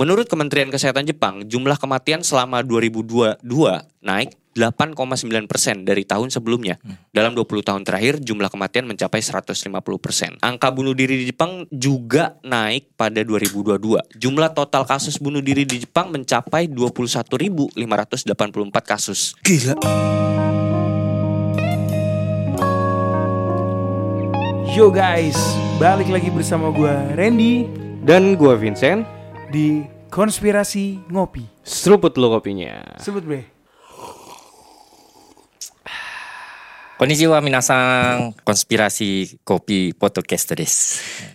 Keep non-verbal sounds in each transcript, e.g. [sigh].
Menurut Kementerian Kesehatan Jepang, jumlah kematian selama 2022 naik 8,9 persen dari tahun sebelumnya. Dalam 20 tahun terakhir, jumlah kematian mencapai 150 persen. Angka bunuh diri di Jepang juga naik pada 2022. Jumlah total kasus bunuh diri di Jepang mencapai 21.584 kasus. Gila. Yo guys, balik lagi bersama gue Randy Dan gua Vincent, di Konspirasi Ngopi. seruput lo kopinya. Sebut bre. Konnichiwa minasang konspirasi kopi podcast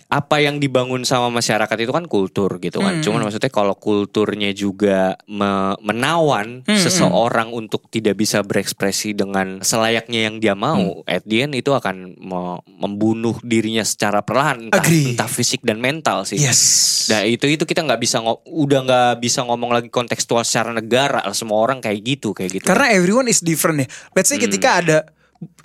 apa yang dibangun sama masyarakat itu kan kultur gitu kan. Cuman maksudnya kalau kulturnya juga me- menawan seseorang untuk tidak bisa berekspresi dengan selayaknya yang dia mau, at the end itu akan me- membunuh dirinya secara perlahan, entah, Agree. entah fisik dan mental sih. Yes. Nah itu itu kita nggak bisa udah nggak bisa ngomong lagi kontekstual secara negara semua orang kayak gitu kayak gitu. Karena everyone is different ya. Let's say ketika ada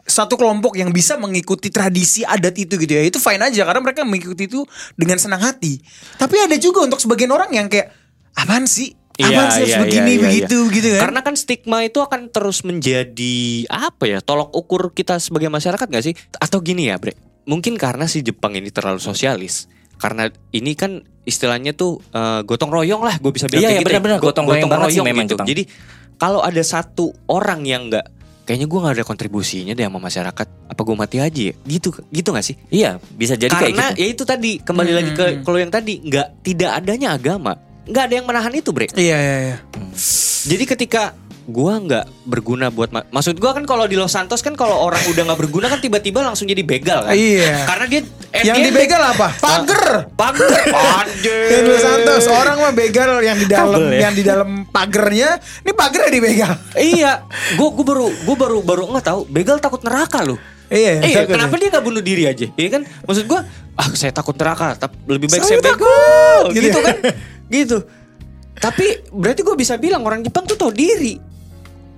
satu kelompok yang bisa mengikuti tradisi adat itu gitu ya, itu fine aja karena mereka mengikuti itu dengan senang hati. Tapi ada juga untuk sebagian orang yang kayak apaan sih? Apaan Iya, sih iya, begini iya, iya, begitu iya. gitu kan? Karena kan stigma itu akan terus menjadi apa ya tolok ukur kita sebagai masyarakat gak sih? Atau gini ya, Bre. Mungkin karena si Jepang ini terlalu sosialis. Karena ini kan istilahnya tuh eh, gotong royong lah, gue bisa bilang Iya, iya, gitu. ya. benar-benar, Go- gotong royong banget sih memang Jepang. Jadi kalau ada satu orang yang nggak kayaknya gue nggak ada kontribusinya deh sama masyarakat, apa gue mati aja ya? Gitu gitu gak sih? Iya, bisa jadi kayak Karena gitu. ya itu tadi kembali lagi ke kalau yang tadi nggak tidak adanya agama, nggak ada yang menahan itu, Bre. Iya iya iya. Jadi ketika gua nggak berguna buat ma- maksud gua kan kalau di Los Santos kan kalau orang udah nggak berguna kan tiba-tiba langsung jadi begal kan. Iya. Karena dia eh, Yang dia- dibegal apa? Pager. Pager. [laughs] Anjir. Yang Los Santos orang mah begal yang di dalam Kabel ya. yang di dalam pagernya, ini pagernya dibegal. iya, gua gua baru gua baru baru nggak tahu begal takut neraka loh. Iya, Iya, takut kenapa ya. dia nggak bunuh diri aja? Iya kan? Maksud gua, ah saya takut neraka, tapi lebih baik Saya saya, begal. takut, gitu Gitu, ya. kan? [laughs] gitu. Tapi berarti gue bisa bilang orang Jepang tuh tahu diri.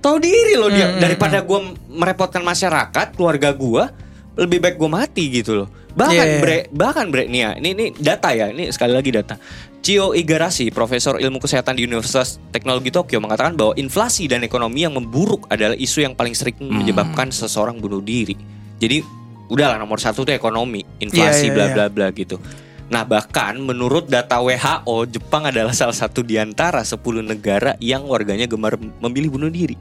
Tahu diri loh Hmm, dia. Daripada gua merepotkan masyarakat, keluarga gua, lebih baik gua mati gitu loh. Bahkan iya. bre, bahkan bre nih ya, ini ini data ya, ini sekali lagi data. Chio Igarashi, profesor ilmu kesehatan di Universitas Teknologi Tokyo mengatakan bahwa inflasi dan ekonomi yang memburuk adalah isu yang paling sering Hmm. menyebabkan seseorang bunuh diri. Jadi udahlah nomor satu tuh ekonomi, inflasi bla bla bla gitu. Nah bahkan menurut data WHO Jepang adalah salah satu di antara 10 negara yang warganya gemar memilih bunuh diri.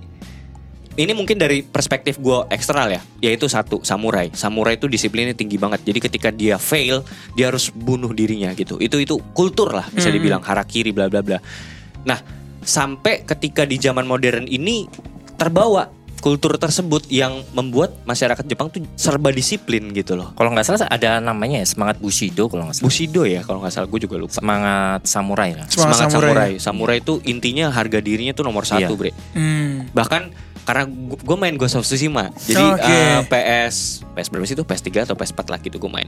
Ini mungkin dari perspektif gue eksternal ya, yaitu satu samurai. Samurai itu disiplinnya tinggi banget. Jadi ketika dia fail, dia harus bunuh dirinya gitu. Itu itu kultur lah bisa dibilang harakiri bla bla bla. Nah sampai ketika di zaman modern ini terbawa kultur tersebut yang membuat masyarakat Jepang tuh serba disiplin gitu loh. Kalau nggak salah ada namanya ya semangat Bushido kalau nggak salah. Bushido ya kalau nggak salah gue juga lupa. Semangat samurai lah. Semangat Semangat, samurai. samurai. Samurai itu intinya harga dirinya tuh nomor satu, Iya. bre. Hmm. Bahkan karena gue main Ghost of Tsushima, jadi Oke. eh, PS PS berapa sih itu PS3 atau PS4 lah gitu gue main.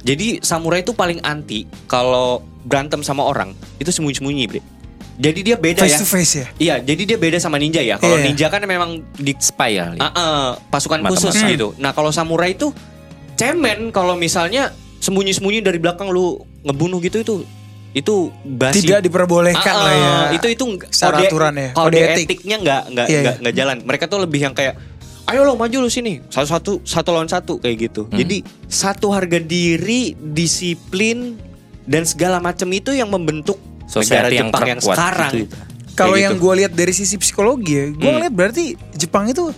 Jadi samurai itu paling anti kalau berantem sama orang itu sembunyi-sembunyi, bre. Jadi dia beda Face ya. to face ya. Iya, jadi dia beda sama ninja ya. Kalau Iya. ninja kan memang di Spy ya. Ah, ah, pasukan Mata-mata. khusus gitu. Nah kalau samurai itu cemen kalau misalnya sembunyi-sembunyi dari belakang lu ngebunuh gitu itu itu basi. Tidak diperbolehkan Ah, lah ya. ah, Itu itu Secara kode- aturan ya, Kode kode etik. etiknya nggak nggak nggak iya. nggak jalan. Mereka tuh lebih yang kayak Ayo lo maju lu sini satu satu satu lawan satu kayak gitu. Hmm. Jadi satu harga diri, disiplin dan segala macam itu yang membentuk negara Society yang Jepang yang, sekarang. gitu itu. Kalau yang gitu. gue lihat dari sisi psikologi ya, gue Hmm. ngeliat berarti Jepang itu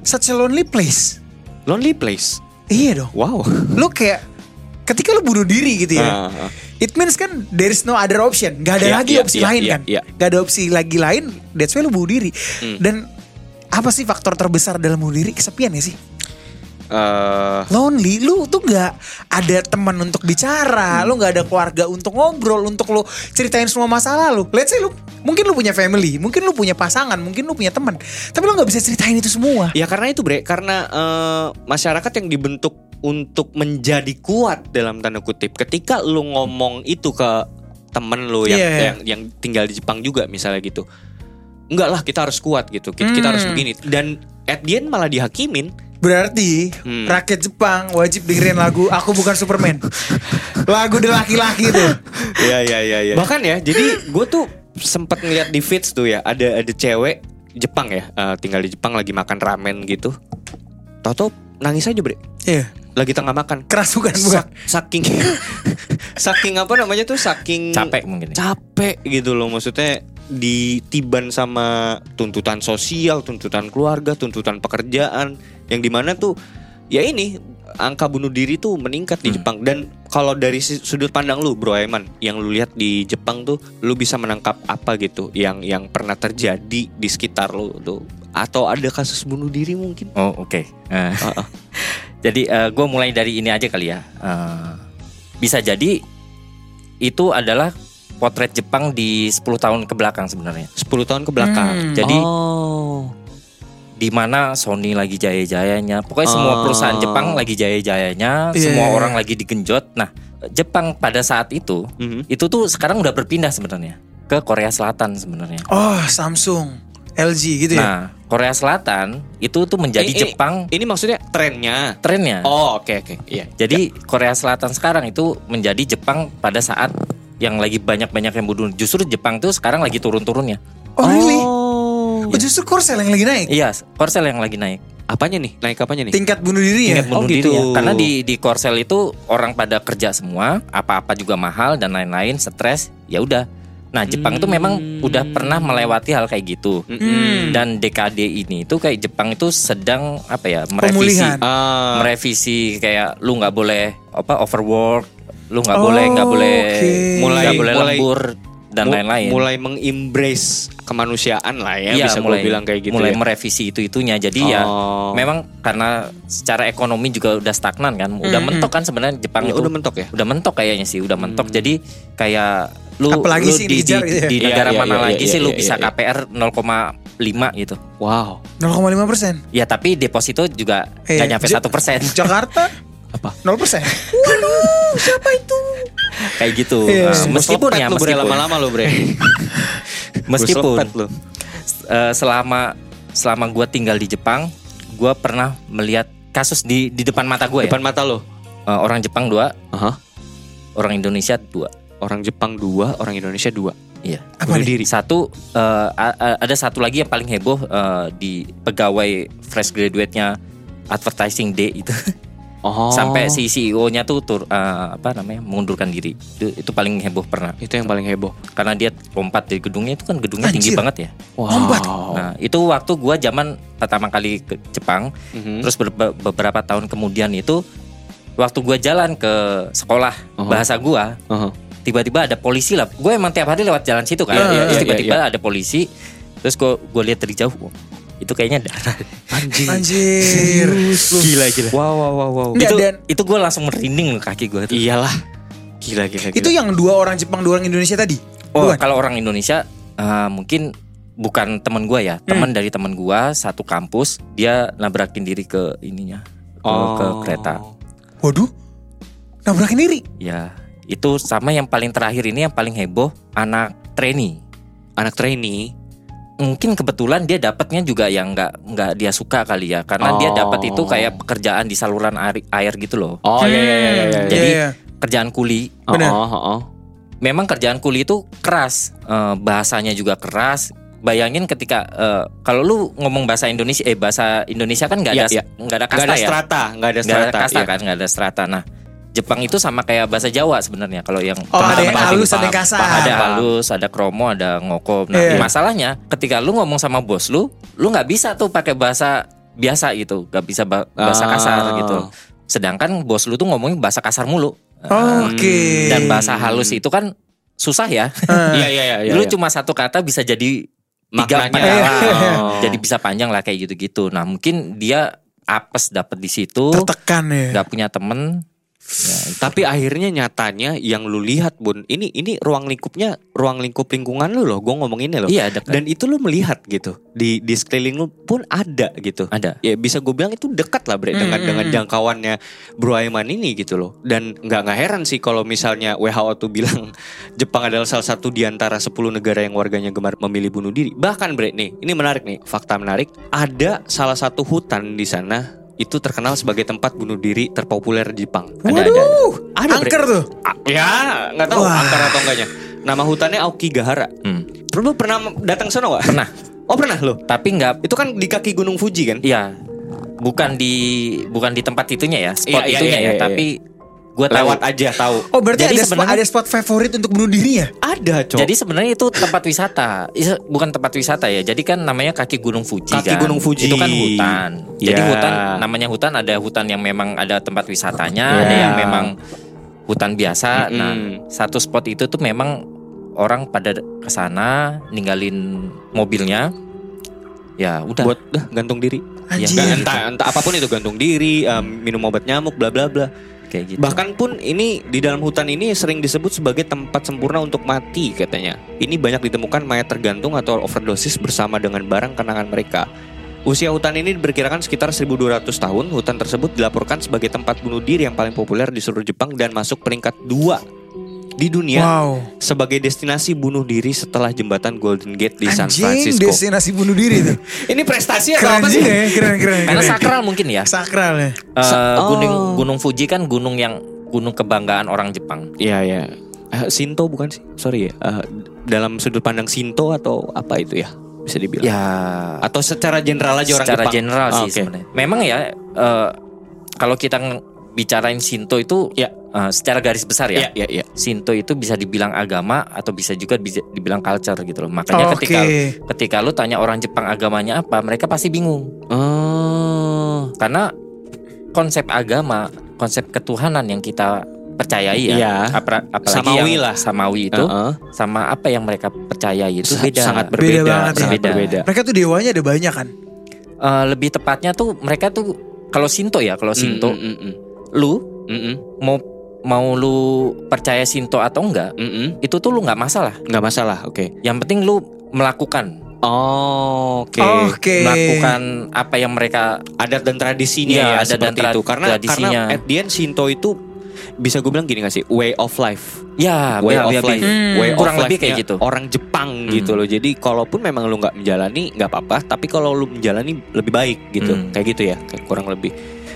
such a lonely place. lonely place. Iya dong. Wow. Lu kayak ketika lu bunuh diri gitu ya. Ah, ah. Means kan there is no other option. Gak ada Iya, lagi iya, opsi iya, lain iya, kan. iya. Gak ada opsi lagi lain. That's why lu bunuh diri. Hmm. Dan apa sih faktor terbesar dalam bunuh diri? Kesepian ya sih? Eh, Lonely. Lu tuh gak ada teman untuk bicara. Hmm. Lu gak ada keluarga untuk ngobrol. Untuk lu ceritain semua masalah lu. Let's say lu mungkin lu punya family. Mungkin lu punya pasangan. Mungkin lu punya teman. Tapi lu gak bisa ceritain itu semua. Ya karena itu bre, karena eh, masyarakat yang dibentuk untuk menjadi kuat dalam tanda kutip. Ketika lu ngomong itu ke temen lu yang iya. yang yang tinggal di Jepang juga misalnya gitu, enggak lah kita harus kuat gitu, kita, kita harus Hmm. begini. Dan at the end malah dihakimin Berarti Hmm. rakyat Jepang wajib dengerin lagu Aku Bukan Superman. [laughs] lagu Laki-Laki itu. Iya iya iya iya. Bahkan ya, jadi gue tuh sempat ngeliat di feeds tuh ya, ada ada cewek Jepang ya, eh, tinggal di Jepang lagi makan ramen gitu. Tahu-tahu nangis aja bre, Iya. Lagi tengah makan. Keras bukan bukan. Sak- saking [laughs] saking apa namanya tuh saking Capek mungkin ya. capek gitu loh maksudnya ditiban sama tuntutan sosial tuntutan keluarga tuntutan pekerjaan yang di mana tuh ya ini angka bunuh diri tuh meningkat di Hmm. Jepang dan kalau dari sudut pandang lu Bro Aiman yang lu lihat di Jepang tuh lu bisa menangkap apa gitu yang yang pernah terjadi di sekitar lu tuh atau ada kasus bunuh diri mungkin Oh oke. Eh, Ah, ah. Jadi gue mulai dari ini aja kali ya. Eh, bisa jadi itu adalah potret Jepang di 10 tahun ke belakang sebenarnya. 10 tahun ke belakang Hmm. Jadi oh. di mana Sony lagi jaya-jayanya. Pokoknya semua Oh. perusahaan Jepang lagi jaya-jayanya, Iya, semua iya, orang iya. lagi digenjot. Nah, Jepang pada saat itu Mhm. itu tuh sekarang udah berpindah sebenarnya ke Korea Selatan sebenarnya. Oh, Samsung, LG gitu ya. Nah, Korea Selatan itu tuh menjadi Ini- ini- Jepang ini maksudnya trennya trennya. Oh oke oke iya. Jadi Korea Selatan sekarang itu menjadi Jepang pada saat yang lagi banyak-banyak yang bunuh. Justru Jepang tuh sekarang lagi turun-turunnya. Oh, really? Oh. Oh, justru Korsel yang lagi naik. Iya, Korsel yang lagi naik. Apanya nih? Naik apanya nih? Tingkat bunuh diri ya. Tingkat bunuh Oh, diri gitu. ya. Karena di di Korsel itu orang pada kerja semua, apa-apa juga mahal dan lain-lain, stres, ya udah. Nah, Jepang itu memang Hmm. udah pernah melewati hal kayak gitu. Mm-mm. Dan dekade ini itu kayak Jepang itu sedang apa ya, merevisi Pemulihan. Ah, merevisi kayak lu nggak boleh apa overwork, lu nggak Oh, boleh nggak boleh oke. Mulai- nggak boleh mulai- lembur dan lain-lain. Mulai mengembrace kemanusiaan lah ya, Iya, bisa gue bilang kayak gitu mulai ya. merevisi itu itunya. Jadi ya Oh. memang karena secara ekonomi juga udah stagnan kan, udah Mm-mm. mentok kan sebenarnya Jepang Ya, itu udah mentok ya. udah mentok kayaknya sih, udah mentok. Jadi kayak lu Apalagi lu sih di, di, gitu ya. di Iya, negara iya, mana iya, lagi iya, sih lu iya, bisa iya. KPR 0,5 gitu. Wow. 0,5 persen. Ya tapi deposito juga Iya. nggak nyampe satu persen [laughs] Jakarta Apa? 0 persen. [laughs] Waduh, siapa itu? kayak gitu. Iya. Nah, meskipun ya lu, meskipun lama-lama lu bre. [laughs] Meskipun lu. eh, selama selama gue tinggal di Jepang, gue pernah melihat kasus di di depan mata gue ya. Depan mata lu. Eh, orang Jepang dua, Aha. orang Indonesia dua. Orang Jepang dua, orang Indonesia dua. Iya. Apa Bunuh nih? diri. Satu eh, a- a- ada satu lagi yang paling heboh eh, di pegawai fresh graduate-nya advertising day itu [laughs] Oh. sampai si CEO-nya tuh tur eh, apa namanya mengundurkan diri. Itu, itu paling heboh pernah itu yang paling heboh. karena dia lompat dari gedungnya itu kan gedungnya tinggi Anjir. banget ya. Wow. Lompat. Nah, itu waktu gua zaman pertama kali ke Jepang, Mhm. terus ber- beberapa tahun kemudian itu waktu gua jalan ke sekolah Uh-huh. bahasa gua, Aha. Tiba-tiba ada polisi lah. Gue emang tiap hari lewat jalan situ kan. Iya, iya, terus iya, tiba-tiba ada polisi, terus gua gua lihat dari jauh, itu kayaknya darah. Anjing. Anjir. gila gila. Wow wow wow wow. Nggak, itu dan- itu gue langsung merinding loh kaki gue tuh. Iyalah. Gila gila gila. Itu yang dua orang Jepang, dua orang Indonesia tadi. Oh, Bukan? kalau orang Indonesia eh, mungkin bukan teman gua ya, teman dari teman gua satu kampus, dia nabrakin diri ke ininya ke, Oh. ke kereta. Waduh. Nabrakin diri. Ya, itu sama yang paling terakhir ini yang paling heboh anak trainee. Anak trainee. Mungkin kebetulan dia dapatnya juga yang nggak nggak dia suka kali ya, karena dia Oh. dapat itu kayak pekerjaan di saluran air, air gitu loh. Oh iya iya iya iya. iya. Jadi Iya, iya. kerjaan kuli. Benar. Oh, oh, oh. Memang kerjaan kuli itu keras, eh, bahasanya juga keras. Bayangin ketika eh, kalau lu ngomong bahasa Indonesia, eh bahasa Indonesia kan nggak ada Iya, nggak ada Nggak kasta ada ya, strata, nggak ada nggak ada strata. kasta iya. kan, nggak ada strata. Nah, Jepang itu sama kayak bahasa Jawa sebenarnya. Kalau yang Oh, ada yang halus, ada yang kasar. ada halus, ada kromo, ada ngoko. Nah, Iya. masalahnya ketika lu ngomong sama bos lu, lu nggak bisa tuh pakai bahasa biasa gitu, nggak bisa ba- bahasa Ah. kasar gitu. Sedangkan bos lu tuh ngomongin bahasa kasar mulu. Oh, Oke. Dan bahasa halus itu kan susah ya. [laughs] Iya iya iya. iya, lu iya. cuma satu kata bisa jadi tiga empat kata. Oh. [laughs] Jadi bisa panjang lah kayak gitu-gitu. Nah mungkin dia apes dapet di situ, tertekan ya. nggak punya temen. Ya, Tapi akhirnya nyatanya yang lu lihat bun, ini ini ruang lingkupnya ruang lingkup lingkungan lu loh. Gue ngomong ini loh. iya dekat. Dan itu lu melihat gitu di di sekeliling lu pun ada gitu. ada. Ya bisa gue bilang itu dekat lah bre dengan Hmm, dengan hmm. jangkauannya Bro Aiman ini gitu loh. Dan nggak nggak heran sih kalau misalnya WHO tuh bilang [laughs] Jepang adalah salah satu di antara 10 negara yang warganya gemar memilih bunuh diri. Bahkan bre nih, ini menarik nih, fakta menarik. Ada salah satu hutan di sana itu terkenal sebagai tempat bunuh diri terpopuler di Jepang. Waduh, Ada, Bre. angker tuh. Ah, ya, nggak tahu Wah. angker atau enggaknya. Nama hutannya Aokigahara. Hmm. Lu pernah datang sana nggak? Pernah. Oh pernah lo. Tapi nggak Itu kan di kaki Gunung Fuji kan? Iya, bukan di bukan di tempat itunya ya, spot Iya, iya, itunya iya, ya, iya, tapi gue tahu. Lewat aja tahu. Oh berarti Jadi ada spot, ada spot favorit untuk bunuh diri ya? Ada, Cok. Jadi sebenarnya itu tempat wisata, Is- bukan tempat wisata ya. Jadi kan namanya kaki Gunung Fuji Kaki kan. Gunung Fuji. Itu kan hutan. Jadi Ya. hutan namanya hutan ada hutan yang memang ada tempat wisatanya, Ya. ada yang memang hutan biasa. Mm-mm. Nah, satu spot itu tuh memang orang pada ke sana ninggalin mobilnya. Ya, udah. buat dah gantung diri. Ya, Anjir. Nggak, entah entah apa pun itu gantung diri, em, minum obat nyamuk, bla bla bla. Kayak gitu. Bahkan pun ini di dalam hutan ini sering disebut sebagai tempat sempurna untuk mati katanya. Ini banyak ditemukan mayat tergantung atau overdosis bersama dengan barang kenangan mereka. Usia hutan ini diperkirakan sekitar 1200 tahun. Hutan tersebut dilaporkan sebagai tempat bunuh diri yang paling populer di seluruh Jepang dan masuk peringkat dua di dunia Wow. sebagai destinasi bunuh diri setelah jembatan Golden Gate di San Anjing Francisco. destinasi bunuh diri tuh. [laughs] Ini prestasi atau keren apa sih? ya, keren keren. Karena keren. sakral mungkin ya. sakral ya. Eh, Sa- gunung oh. Gunung Fuji kan gunung yang gunung kebanggaan orang Jepang. Iya ya. Eh, Sinto bukan sih? Sorry ya. Eh, dalam sudut pandang Sinto atau apa itu ya? Bisa dibilang. Ya, Atau secara general aja orang secara Jepang. general Ah, sih oke. sebenarnya. Memang ya eh, kalau kita bicarain Shinto itu Ya. eh, secara garis besar ya. Iya, iya, iya. Shinto itu bisa dibilang agama atau bisa juga bisa dibilang culture gitu loh. Makanya Oke. ketika ketika lu tanya orang Jepang agamanya apa, mereka pasti bingung. Oh. Karena konsep agama, konsep ketuhanan yang kita percayai ya, Iya. apa- apalagi Samawi yang lah. samawi itu Heeh. sama apa yang mereka percayai itu beda. sangat Beda berbeda, banget ya. sangat Beda. berbeda. Mereka tuh dewanya ada banyak kan. Eh, lebih tepatnya tuh mereka tuh kalau Shinto ya, kalau Shinto Mm, mm, mm, lu mm, mm, mau mau lu percaya Shinto atau enggak, mm, mm. itu tuh lu nggak masalah. Nggak masalah, oke. Yang penting lu melakukan, Oh, oke. Oke. melakukan apa yang mereka Adat dan tradisinya Iya, ya, adat dan tra- itu. Karena tradisinya. karena at the end Shinto itu bisa gue bilang gini gak sih? Way of life. ya way ya, of ya, life, Hmm. way kurang of lebih kayak gitu. Orang Jepang Hmm. gitu loh. Jadi kalaupun memang lu nggak menjalani nggak apa-apa, tapi kalau lu menjalani lebih baik gitu. Hmm. Kayak gitu ya, kayak kurang lebih.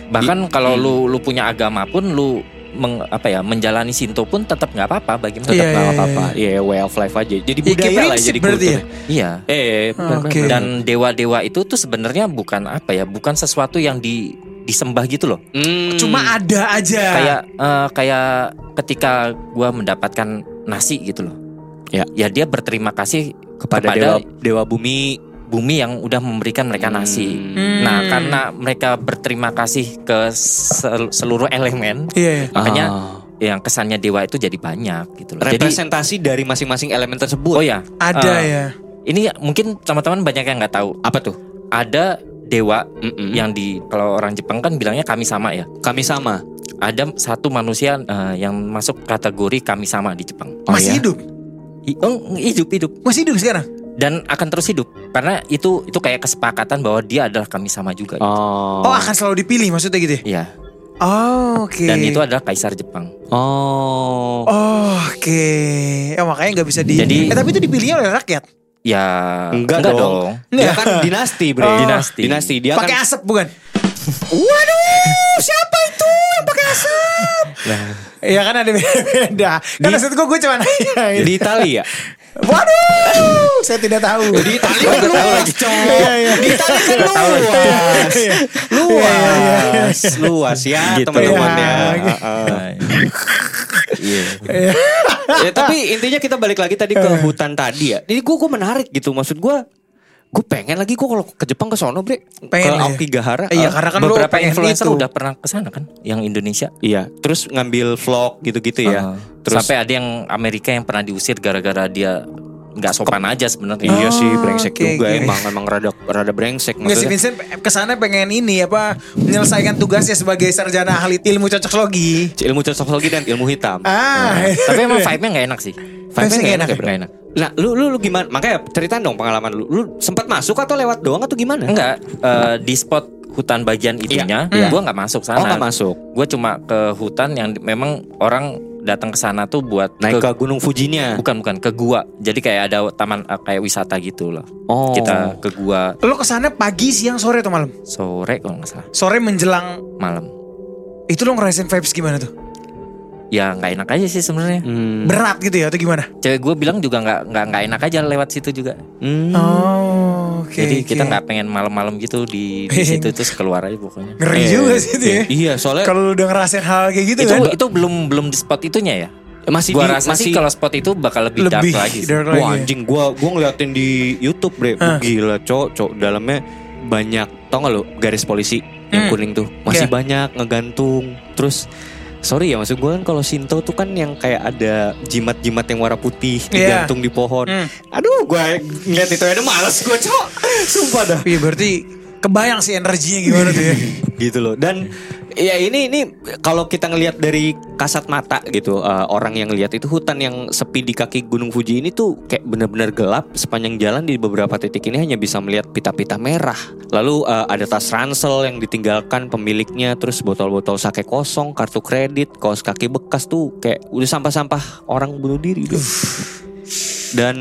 Bahkan kalau Hmm. lu lu punya agama pun lu meng, apa ya menjalani Shinto pun tetap nggak apa-apa bagi Tetap Iya, nggak iya, apa-apa. Iya, way of life aja. Jadi Ya, kayak budaya lah, prinsip jadi kultur. ya? Iya. Eh, benar, Oke. benar. Dan dewa-dewa itu tuh sebenarnya bukan apa ya, bukan sesuatu yang di disembah gitu loh. Hmm. Cuma ada aja. Kayak eh, kayak ketika gua mendapatkan nasi gitu loh. Ya. Ya dia berterima kasih kepada, kepada dewa, dewa bumi. Bumi yang udah memberikan mereka nasi. Hmm. Nah, karena mereka berterima kasih ke sel- seluruh elemen, Iya, iya. makanya Ah. yang kesannya dewa itu jadi banyak gitu loh. Jadi representasi dari masing-masing elemen tersebut. oh ya, Ada eh, ya. ini mungkin teman-teman banyak yang nggak tahu. Apa tuh? Ada dewa Mm-mm. yang di kalau orang Jepang kan bilangnya kami sama ya. kami sama. Ada satu manusia eh, yang masuk kategori kami sama di Jepang. Oh, Masih ya? hidup. I- oh, hidup hidup Masih hidup sekarang. Dan akan terus hidup karena itu itu kayak kesepakatan bahwa dia adalah kami sama juga. gitu. Oh. Oh, akan selalu dipilih maksudnya gitu ya? Iya. Oh, oke. Dan itu adalah kaisar Jepang. Oh. Oh, oke. Ya makanya nggak bisa di. Jadi- eh, tapi itu dipilih oleh rakyat. Ya Enggak dong. Dia kan dinasti, Bre. Oh. Dinasti. Dinasti. Dia Pakai kan asap bukan? [laughs] Waduh, siapa itu yang pakai asap? Iya kan ada beda. Kan maksud gue gue cuma nanya. di Italia. Waduh, [laughs] saya tidak tahu. Di Italia kan luas, Cok. Iya, iya. Di Italia kan luas. Luas. Luas ya, Gitu. teman-teman ya. Iya. Heeh. Iya. ya tapi intinya kita balik lagi tadi ke hutan tadi ya. Ini gue gue menarik gitu. Maksud gue gue pengen lagi gue kalau ke Jepang ke sono bre Pengen ke ya? Aokigahara Iya, Eh, karena kan Beberapa influencer itu. udah pernah ke sana kan, yang Indonesia. iya terus ngambil vlog gitu-gitu ya Uh, terus sampai ada yang Amerika yang pernah diusir gara-gara dia nggak sopan aja sebenarnya. iya sih Oh, brengsek oke, juga oke. emang emang rada rada brengsek Nggak sih maksudnya Vincent ke sana pengen ini apa menyelesaikan tugasnya sebagai sarjana ahli ilmu cocokologi. ilmu cocokologi dan ilmu hitam Ah, Tapi emang vibe-nya nggak enak sih. Vibe-nya nggak enak enak ya? Nggak enak. Nah, lu, lu lu gimana? Makanya ceritain dong pengalaman lu. Lu sempat masuk atau lewat doang atau gimana? Enggak, eh, di spot hutan bagian itunya, Iya. gua nggak masuk sana. Oh, nggak masuk. Gue cuma ke hutan yang memang orang datang ke sana tuh buat Naik ke, ke Gunung Fujinya. bukan bukan ke gua. Jadi kayak ada taman eh, kayak wisata gitu loh. Oh. Kita ke gua Lo ke sana pagi, siang, sore atau malam? sore kalau nggak salah, Sore menjelang malam. itu lo ngerasain vibes gimana tuh? Ya nggak enak aja sih sebenarnya. Hmm. Berat gitu ya atau gimana? Cewek gue bilang juga nggak nggak nggak enak aja lewat situ juga. Hmm. Oh, oke. Jadi kita oke. nggak pengen malam-malam gitu di, di situ terus keluar aja pokoknya. ngeri Eh, juga sih itu ya. Iya, soalnya Kalau lu udah ngerasain hal kayak gitu itu kan. itu belum belum di spot itunya ya. masih Gua di, rasa masih sih kalau spot itu bakal lebih, Lebih dark lagi. sih. dark Wah lagi ya. anjing gua gua ngeliatin di YouTube bre Gila cok cok dalamnya banyak Tau gak lo garis polisi Yang Hmm. kuning tuh Masih Iya. banyak ngegantung Terus Sorry ya maksud gue kan kalau Shinto tuh kan yang kayak ada jimat-jimat yang warna putih Iya. digantung di pohon. Hmm. Aduh, gue ngeliat itu aja males gue cok. Sumpah dah. Iya berarti kebayang sih energinya gimana tuh ya. [laughs] gitu loh dan ya ini ini kalau kita ngelihat dari kasat mata gitu uh, orang yang lihat itu hutan yang sepi di kaki Gunung Fuji ini tuh kayak benar-benar gelap. Sepanjang jalan di beberapa titik ini hanya bisa melihat pita-pita merah. Lalu uh, ada tas ransel yang ditinggalkan pemiliknya terus botol-botol sake kosong kartu kredit kaos kaki bekas tuh kayak udah sampah-sampah orang bunuh diri tuh. Dan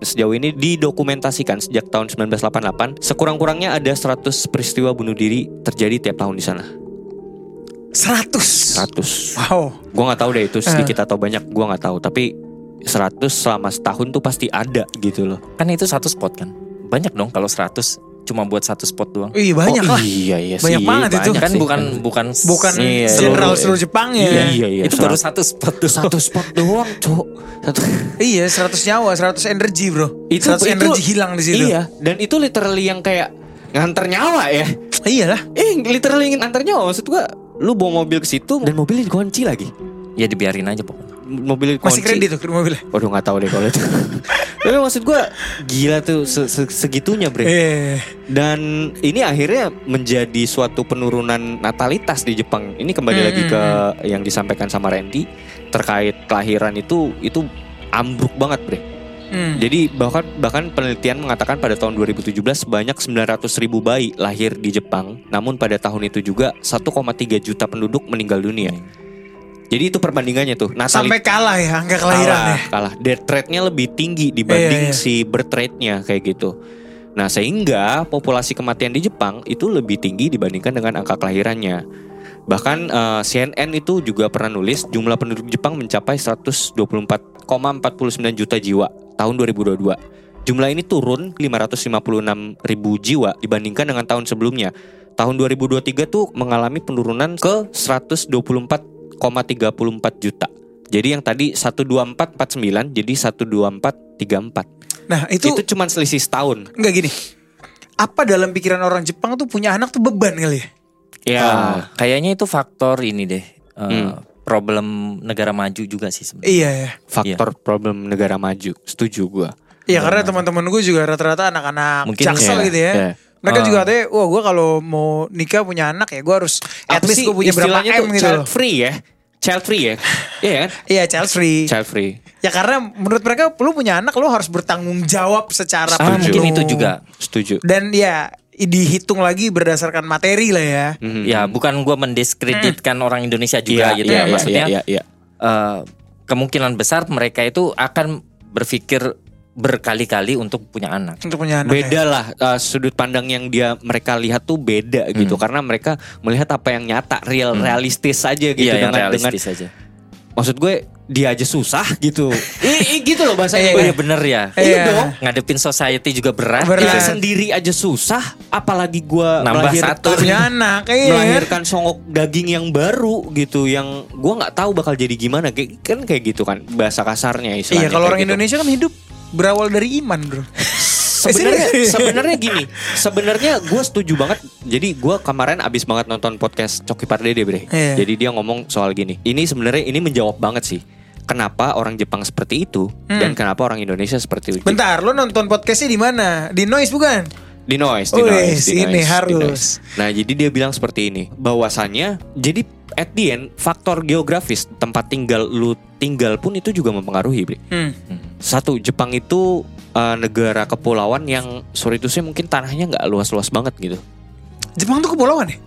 sejauh ini didokumentasikan sejak tahun 1988 sekurang-kurangnya ada 100 peristiwa bunuh diri terjadi tiap tahun di sana 100. 100 Wow. Gua nggak tahu deh itu sedikit atau banyak gua nggak tahu tapi 100 selama setahun tuh pasti ada gitu loh Kan itu satu spot kan. Banyak dong kalau 100 cuma buat satu spot doang. Iya banyak oh, lah. iya iya Banyak sih, banget itu. banyak Kan sih. bukan bukan Bukan Iya, general iya. seluruh Jepang ya. Iya, iya, iya. itu baru satu spot doang. satu spot doang cok satu Iya, 100 nyawa, 100 energi, Bro. itu 100 itu- energi hilang di situ. iya dan itu literally yang kayak nganter nyawa ya Iyalah. eh literally nganter nyawa maksud gua lu bawa mobil ke situ dan mobilnya dikunci lagi Ya dibiarin aja pokoknya. mobil dikunci Masih kredit tuh mobilnya. Waduh nggak tahu deh kalau itu. [laughs] Tapi maksud gue gila tuh se- se- segitunya bre. Eh. Dan ini akhirnya menjadi suatu penurunan natalitas di Jepang. Ini kembali Hmm, lagi ke yang disampaikan sama Randy terkait kelahiran itu itu ambruk banget bre. Hmm. Jadi bahkan bahkan penelitian mengatakan pada tahun 2017 sebanyak 900 ribu bayi lahir di Jepang. Namun pada tahun itu juga 1,3 juta penduduk meninggal dunia. Jadi itu perbandingannya tuh. Natalitas Sampai kalah ya angka kelahiran kalah, ya. kalah. Death rate-nya lebih tinggi dibanding Iya, iya. si birth rate-nya kayak gitu. Nah, sehingga populasi kematian di Jepang itu lebih tinggi dibandingkan dengan angka kelahirannya. Bahkan eh, CNN itu juga pernah nulis jumlah penduduk Jepang mencapai 124,49 juta jiwa tahun 2022. Jumlah ini turun 556 ribu jiwa dibandingkan dengan tahun sebelumnya. Tahun 2023 tuh mengalami penurunan ke 124,34 juta. Jadi yang tadi 12449 jadi 12434. Nah, itu, Itu, cuman selisih setahun. enggak gini. Apa dalam pikiran orang Jepang tuh punya anak tuh beban kali ya? Ya. Ah, kayaknya itu faktor ini deh. eh, Hmm. Problem negara maju juga sih sebenarnya. Iya ya. faktor problem negara maju. Setuju gua. Iya karena teman-teman gue juga rata-rata anak-anak Mungkin jaksel iya, gitu ya. iya. Mereka Ah. juga katanya, wah gue kalau mau nikah punya anak ya gue harus at Apa least sih gue punya berapa M tuh gitu child loh. free ya? Child free ya? [laughs] Iya kan? Iya child free. Child free. Ya karena menurut mereka lu punya anak lu harus bertanggung jawab secara Ah, penuh. mungkin itu juga. Setuju. Dan ya dihitung lagi berdasarkan materi lah ya. Mhm. Ya, bukan gua mendiskreditkan orang Indonesia juga Iya, gitu iya, ya. iya, Maksudnya iya, iya. eh, kemungkinan besar mereka itu akan berpikir berkali-kali untuk punya anak. Untuk punya anak. beda ya. lah uh, sudut pandang yang dia mereka lihat tuh beda gitu karena mereka melihat apa yang nyata real realistis aja gitu yang dengan dengan realistis aja. Maksud gue dia aja susah gitu [laughs] I, i- gitu loh bahasanya Oh gue iya bener ya. Iya Iya. dong Ngadepin society juga berat. Berat. Dia sendiri aja susah apalagi gue Nambah satu. Punya anak iya. melahirkan songok daging yang baru gitu yang gue nggak tahu bakal jadi gimana kayak kan kayak gitu kan bahasa kasarnya istilahnya Iya kalau orang gitu. Indonesia kan hidup berawal dari iman bro. [laughs] sebenarnya Eh, serius? sebenarnya [laughs] gini sebenarnya gue setuju banget jadi gue kemarin abis banget nonton podcast Coki Pardede bre Iya. jadi dia ngomong soal gini ini sebenarnya ini menjawab banget sih kenapa orang Jepang seperti itu dan kenapa orang Indonesia seperti itu Hmm. Bentar, lo nonton podcastnya di mana? Di Noise bukan? di noise di noise di ini noise, di harus. noise. nah jadi dia bilang seperti ini bahwasannya jadi at the end faktor geografis tempat tinggal lu tinggal pun itu juga mempengaruhi Hmm. satu Jepang itu uh, negara kepulauan yang sorry itu sih mungkin tanahnya nggak luas-luas banget gitu Jepang tuh kepulauan ya?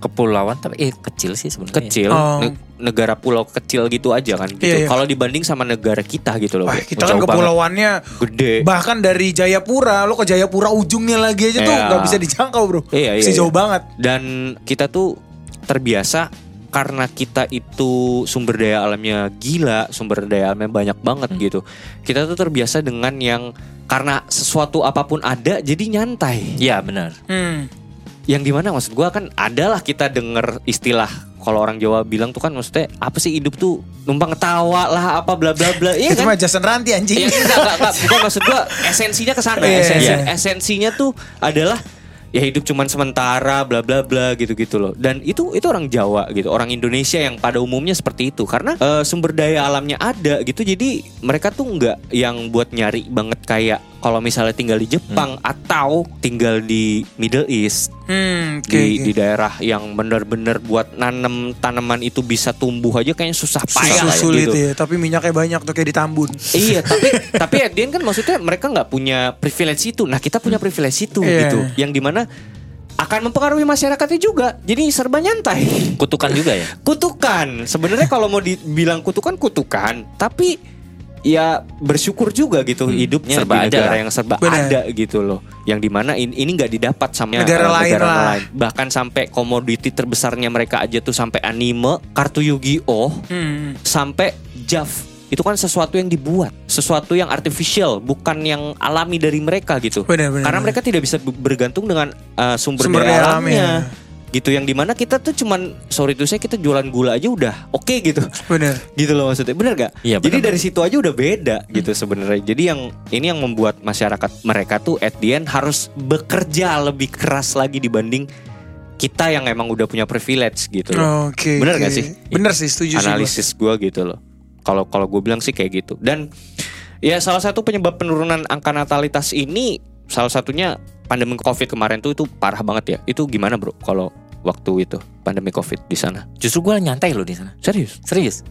kepulauan tapi eh kecil sih sebenarnya. kecil Oh. ne- negara pulau kecil gitu aja kan gitu. Iya, iya. Kalau dibanding sama negara kita gitu loh. Wah, kita kan kepulauannya banget. gede. bahkan dari Jayapura lo ke Jayapura ujungnya lagi aja tuh Iya. nggak bisa dijangkau bro Iya, iya, masih jauh iya. banget Dan kita tuh terbiasa karena kita itu sumber daya alamnya gila, sumber daya alamnya banyak banget Hmm. gitu. Kita tuh terbiasa dengan yang karena sesuatu apa pun ada jadi nyantai. Iya benar. hmm. Yang di mana maksud gua kan adalah kita denger istilah kalau orang Jawa bilang tuh kan maksudnya apa sih hidup tuh numpang ketawa lah apa bla bla bla. Iya itu kan? mah Jason Ranti anjing Iya enggak, enggak, enggak. Bukan maksud gua [laughs] esensinya ke sana. Iya, Esensi- iya. Esensinya tuh adalah ya hidup cuman sementara bla bla bla gitu-gitu loh. Dan itu itu orang Jawa gitu, orang Indonesia yang pada umumnya seperti itu karena eh, sumber daya alamnya ada gitu. Jadi mereka tuh enggak yang buat nyari banget kayak kalau misalnya tinggal di Jepang atau tinggal di Middle East hmm, oke, di, oke. di daerah yang bener-bener buat nanem tanaman itu bisa tumbuh aja kayaknya susah payah Susah sulit gitu. ya tapi minyaknya banyak tuh kayak di Tambun Iya, [laughs] tapi tapi end kan maksudnya mereka nggak punya privilege itu. Nah kita punya privilege itu Iya. gitu, yang di mana akan mempengaruhi masyarakatnya juga. Jadi serba nyantai. Kutukan juga ya. [laughs] Kutukan. Sebenarnya kalau mau dibilang kutukan kutukan, tapi ya bersyukur juga gitu hidupnya serba di ada negara lah. yang serba Benar. ada gitu loh. Yang di mana ini ini nggak didapat sama Negara eh, lain lah. Bahkan sampai komoditi terbesarnya mereka aja tuh sampai anime, kartu Yu-Gi-Oh, hmm. sampai JAV itu kan sesuatu yang dibuat, sesuatu yang artificial, bukan yang alami dari mereka gitu. Benar, benar, Karena benar. mereka tidak bisa be- bergantung dengan uh, sumber, Sumber daya alamnya. alamnya. Gitu yang di mana kita tuh cuman sorry tuh saya kita jualan gula aja udah oke gitu. bener [laughs] Gitu loh maksudnya. Bener gak? Iya, Jadi dari situ aja udah beda gitu sebenarnya. Jadi yang ini yang membuat masyarakat mereka tuh at the end harus bekerja lebih keras lagi dibanding kita yang emang udah punya privilege gitu loh. Oke. Bener oke. gak sih? Bener sih, setuju sih. gua. analisis gue gitu loh. Kalau kalau gue bilang sih kayak gitu. Dan ya salah satu penyebab penurunan angka natalitas ini salah satunya pandemi Covid kemarin tuh itu parah banget ya. Itu gimana bro? Kalau waktu itu pandemi Covid di sana? Justru gue nyantai loh di sana. Serius? Serius.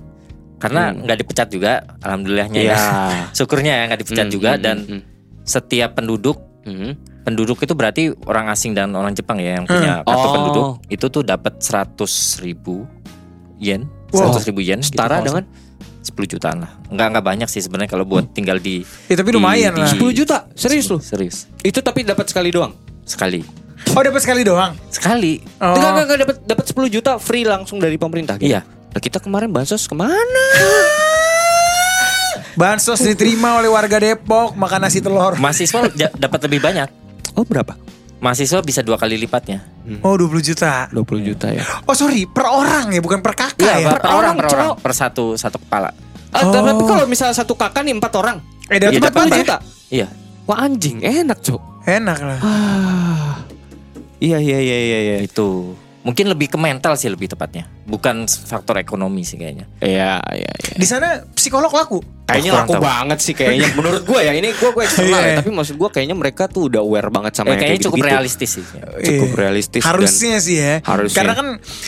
Karena Hmm. nggak dipecat juga, alhamdulillahnya ya. [laughs] Syukurnya ya nggak dipecat Hmm, juga hmm, dan hmm, setiap penduduk hmm. penduduk itu berarti orang asing dan orang Jepang ya yang punya kartu Oh. penduduk itu tuh dapat 100 ribu yen, Wow. 100 ribu yen, Setara gitu, dengan 10 jutaan lah. Enggak enggak banyak sih sebenarnya kalau buat tinggal di Ya, tapi lumayan di- lah. di- 10 juta? Serius lu? Serius. Itu tapi dapat sekali doang. Sekali. Oh dapat sekali doang. Sekali. Oh. Enggak enggak enggak dapat dapat 10 juta free langsung dari pemerintah gitu. Iya. Nah, kita kemarin bansos ke mana? [laughs] Bansos diterima oleh warga Depok makan nasi telur. Mahasiswa dapat lebih banyak. Oh berapa? Mahasiswa bisa dua kali lipatnya. Oh 20 juta. 20 juta ya. Oh sorry, per orang ya bukan per kakak ya. per, per orang, per Cok. orang, per satu satu kepala. Ah, Oh. Tapi kalau misalnya satu kakak nih empat orang, Eh dapat ya? juta. Iya. Wah anjing, enak cok. Enak lah. Ah, iya iya iya iya iya. Itu mungkin lebih ke mental sih lebih tepatnya. Bukan faktor ekonomi sih kayaknya. Iya iya iya. Di sana psikolog laku. Kayaknya laku tahu. banget sih kayaknya. [laughs] Menurut gue ya ini gue gue eksternal Iya. ya. Tapi maksud gue kayaknya mereka tuh udah aware banget sama yang kayaknya kayak cukup gitu-gitu. realistis sih. Cukup Iya. realistis dan- Harusnya sih ya. Harusnya. Karena kan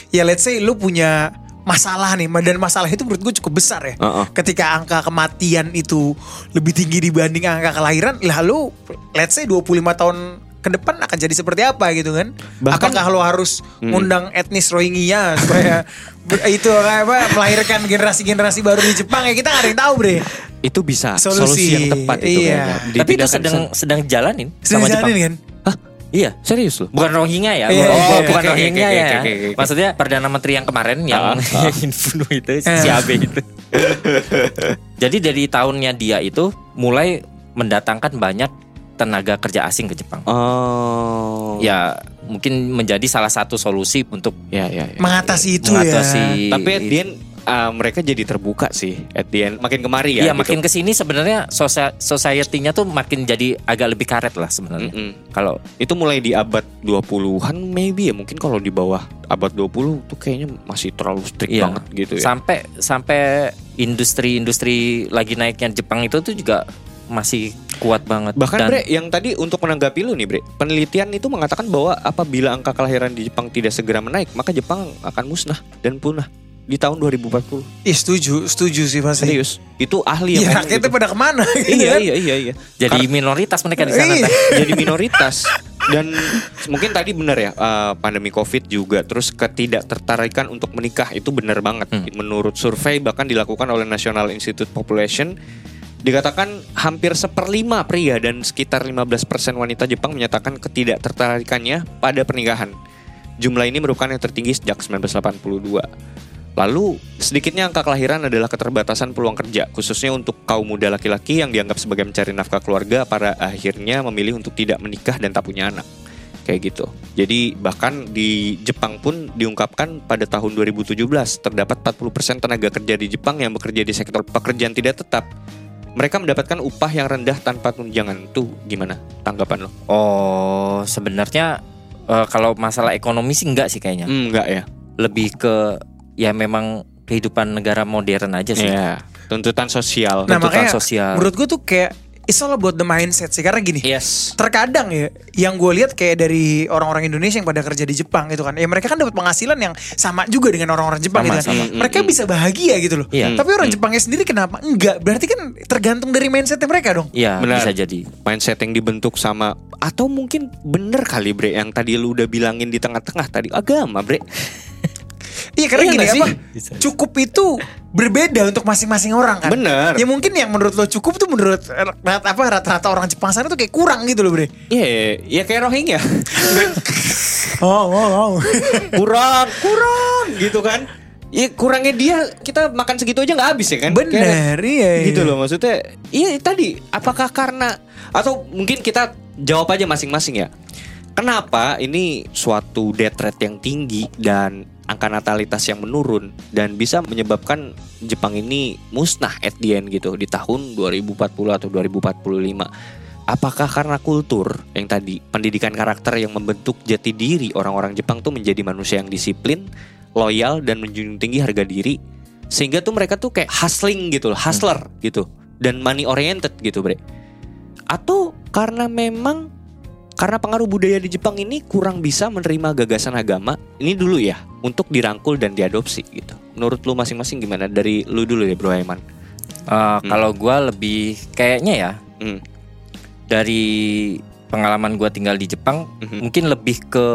ya let's say lu punya masalah nih dan masalah itu menurut gue cukup besar ya. Heeh. Ketika angka kematian itu lebih tinggi dibanding angka kelahiran, lalu let's say 25 tahun ke depan akan jadi seperti apa gitu kan? Bahkan- Apakah lo harus Hmm. ngundang etnis Rohingya supaya [laughs] itu apa melahirkan generasi-generasi baru di Jepang ya kita nggak ada yang tahu bre. Itu bisa Solusi. solusi, yang tepat itu Iya. Tapi itu sedang sedang jalanin Sedang sama jalanin Jepang. kan? Hah? Iya. Serius loh? Bukan Rohingya ya, Iya, oh, iya, iya. bukan oke, Rohingya ya. oke, oke. Maksudnya perdana menteri yang kemarin yang Ah, ah. [laughs] yang itu si Eh. Abe itu. [laughs] Jadi dari tahunnya dia itu mulai mendatangkan banyak tenaga kerja asing ke Jepang. Oh. Ya mungkin menjadi salah satu solusi untuk Ya ya. ya. Mengatasi itu mengatasi ya. Tapi at the end uh, mereka jadi terbuka sih at the end makin kemari ya. Iya makin ke sini sebenarnya sosia- society-nya tuh makin jadi agak lebih karet lah sebenarnya. Mm-mm. Kalau Itu mulai di abad 20-an maybe ya mungkin kalau di bawah abad 20 tuh kayaknya masih terlalu strict Iya. banget gitu ya. sampai sampai industri-industri lagi naiknya Jepang itu tuh juga masih kuat banget. Bahkan Dan- Bre, yang tadi untuk menanggapi lu nih Bre, penelitian itu mengatakan bahwa apabila angka kelahiran di Jepang tidak segera menaik, maka Jepang akan musnah dan punah di tahun 2040. Ih setuju, setuju sih pasti. Serius. Itu ahli yang Iya ngomong rakyatnya gitu. pada ke mana gitu Iya kan? iya iya iya. jadi minoritas mereka di sana. Iya. [laughs] Jadi minoritas. Dan mungkin tadi benar ya eh, pandemi Covid juga terus ketidaktertarikan untuk menikah itu benar banget. Menurut survei bahkan dilakukan oleh National Institute Population dikatakan hampir seperlima pria dan sekitar 15% wanita Jepang menyatakan ketidaktertarikannya pada pernikahan. Jumlah ini merupakan yang tertinggi sejak 1982. Lalu, sedikitnya angka kelahiran adalah keterbatasan peluang kerja, khususnya untuk kaum muda laki-laki yang dianggap sebagai mencari nafkah keluarga pada akhirnya memilih untuk tidak menikah dan tak punya anak. Kayak gitu. Jadi bahkan di Jepang pun diungkapkan pada tahun 2017 terdapat 40% tenaga kerja di Jepang yang bekerja di sektor pekerjaan tidak tetap. Mereka mendapatkan upah yang rendah tanpa tunjangan. Tuh gimana tanggapan lo? Oh, sebenarnya eh, kalau masalah ekonomi sih enggak sih kayaknya. Hmm, enggak ya? Lebih ke ya memang kehidupan negara modern aja sih. Iya. Tuntutan sosial. Nah Tuntutan makanya sosial. menurut gue tuh kayak it's all about the mindset sih karena gini. Yes. Terkadang ya yang gue lihat kayak dari orang-orang Indonesia yang pada kerja di Jepang gitu kan. Ya mereka kan dapat penghasilan yang sama juga dengan orang-orang Jepang Sama, gitu kan. sama. Mereka bisa bahagia gitu loh. Iya. Tapi orang Jepangnya sendiri kenapa enggak? Berarti kan tergantung dari mindsetnya mereka dong. Iya, Benar. bisa jadi. mindset yang dibentuk sama atau mungkin bener kali bre yang tadi lu udah bilangin di tengah-tengah tadi agama bre Iya karena Iya gini apa? sih? Cukup itu berbeda untuk masing-masing orang kan. Bener. Ya mungkin yang menurut lo cukup tuh menurut rata apa rata-rata orang Jepang sana tuh kayak kurang gitu loh, Bre. Iya, ya kayak Rohingya. [laughs] Oh, oh, oh. [laughs] kurang, kurang gitu kan. Iya kurangnya dia kita makan segitu aja nggak habis ya kan? Bener, iya, iya. Gitu loh maksudnya. Iya tadi apakah karena atau mungkin kita jawab aja masing-masing ya. Kenapa ini suatu death rate yang tinggi dan angka natalitas yang menurun dan bisa menyebabkan Jepang ini musnah at the end gitu di tahun 2040 atau 2045. Apakah karena kultur yang tadi pendidikan karakter yang membentuk jati diri orang-orang Jepang tuh menjadi manusia yang disiplin, loyal dan menjunjung tinggi harga diri sehingga tuh mereka tuh kayak hustling gitu hustler gitu dan money oriented gitu, Bre. Atau karena memang karena pengaruh budaya di Jepang ini kurang bisa menerima gagasan agama ini dulu ya untuk dirangkul dan diadopsi gitu. Menurut lu masing-masing gimana? Dari lu dulu ya, Bro Aiman. Eh, Kalau gua lebih kayaknya ya Hmm. dari pengalaman gua tinggal di Jepang, Mhm. mungkin lebih ke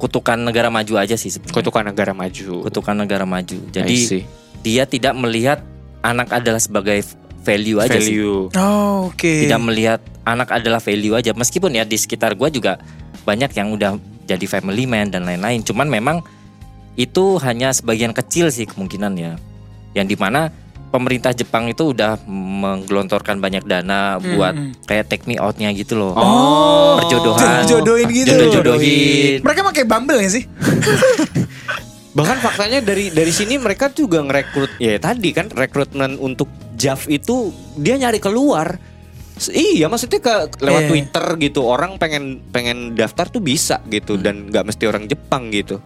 kutukan negara maju aja sih sebenarnya. Kutukan negara maju. Kutukan negara maju. Jadi dia tidak melihat anak adalah sebagai value aja sih. value. Oh, oke. Tidak melihat anak adalah value aja. Meskipun ya di sekitar gua juga banyak yang udah jadi family man dan lain-lain. Cuman memang itu hanya sebagian kecil sih kemungkinan ya. Yang di mana pemerintah Jepang itu udah menggelontorkan banyak dana buat kayak take me out-nya gitu loh. Oh, perjodohan. jodohin gitu. Jodoh-jodohin. Mereka pakai Bumble ya sih? [laughs] Bahkan faktanya dari dari sini mereka juga ngerekrut ya tadi kan rekrutmen untuk JAV itu dia nyari keluar. Iya maksudnya ke lewat Iya. Twitter gitu orang pengen pengen daftar tuh bisa gitu Hmm. dan nggak mesti orang Jepang gitu.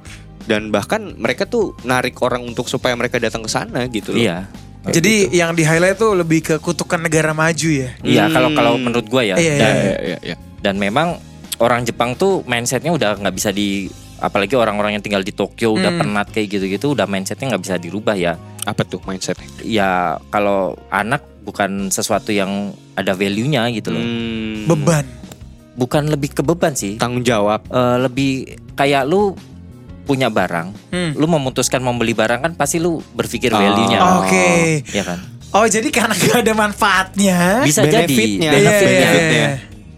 Dan bahkan mereka tuh narik orang untuk supaya mereka datang ke sana gitu loh. Iya. Jadi yang di highlight tuh lebih ke kutukan negara maju ya. Iya, kalau Hmm. kalau menurut gua ya. Iya, dan, Ya, ya, ya, ya. dan memang orang Jepang tuh mindsetnya udah nggak bisa di apalagi orang-orang yang tinggal di Tokyo udah Hmm. penat kayak gitu-gitu udah mindsetnya nggak bisa dirubah ya. Apa tuh mindsetnya? Ya kalau anak bukan sesuatu yang ada value-nya gitu loh. Hmm, Beban. Bukan lebih ke beban sih. tanggung jawab. Eh, lebih kayak lu punya barang, Hmm. lu memutuskan membeli barang kan pasti lu berpikir Oh. value-nya. Oke. Ya kan? Oh jadi karena gak ada manfaatnya. Bisa jadi Benefitnya. Iya, benefitnya. iya.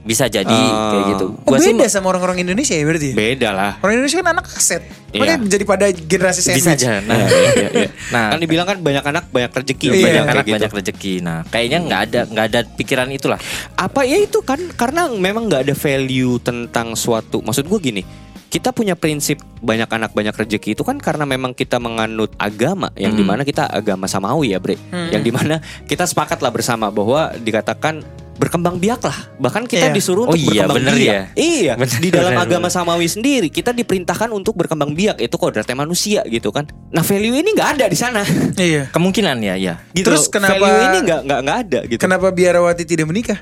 Bisa jadi Oh. kayak gitu. Oh Gua sih beda sama orang-orang Indonesia ya berarti ya? Beda lah. Orang Indonesia kan anak aset. Iya. Makanya jadi pada generasi sandwich. bisa aja. Nah, Iya, iya, iya. nah Kan dibilang kan banyak anak banyak rezeki. Iya. banyak anak gitu. banyak rezeki. Nah, kayaknya nggak ada nggak ada pikiran itulah. apa ya itu kan karena memang nggak ada value tentang suatu maksud gue gini kita punya prinsip banyak anak banyak rezeki itu kan karena memang kita menganut agama yang Hmm. di mana kita agama samawi ya bre Hmm. yang di mana kita sepakat lah bersama bahwa dikatakan berkembang biak lah bahkan kita Iya. disuruh Oh untuk iya, berkembang bener biak ya. iya [laughs] Bener, di dalam bener, agama bener. samawi sendiri kita diperintahkan untuk berkembang biak itu kodratnya manusia gitu kan nah value ini nggak ada di sana Iya. Kemungkinan ya, ya. gitu Terus kenapa- value ini nggak nggak nggak ada gitu Kenapa biarawati tidak menikah?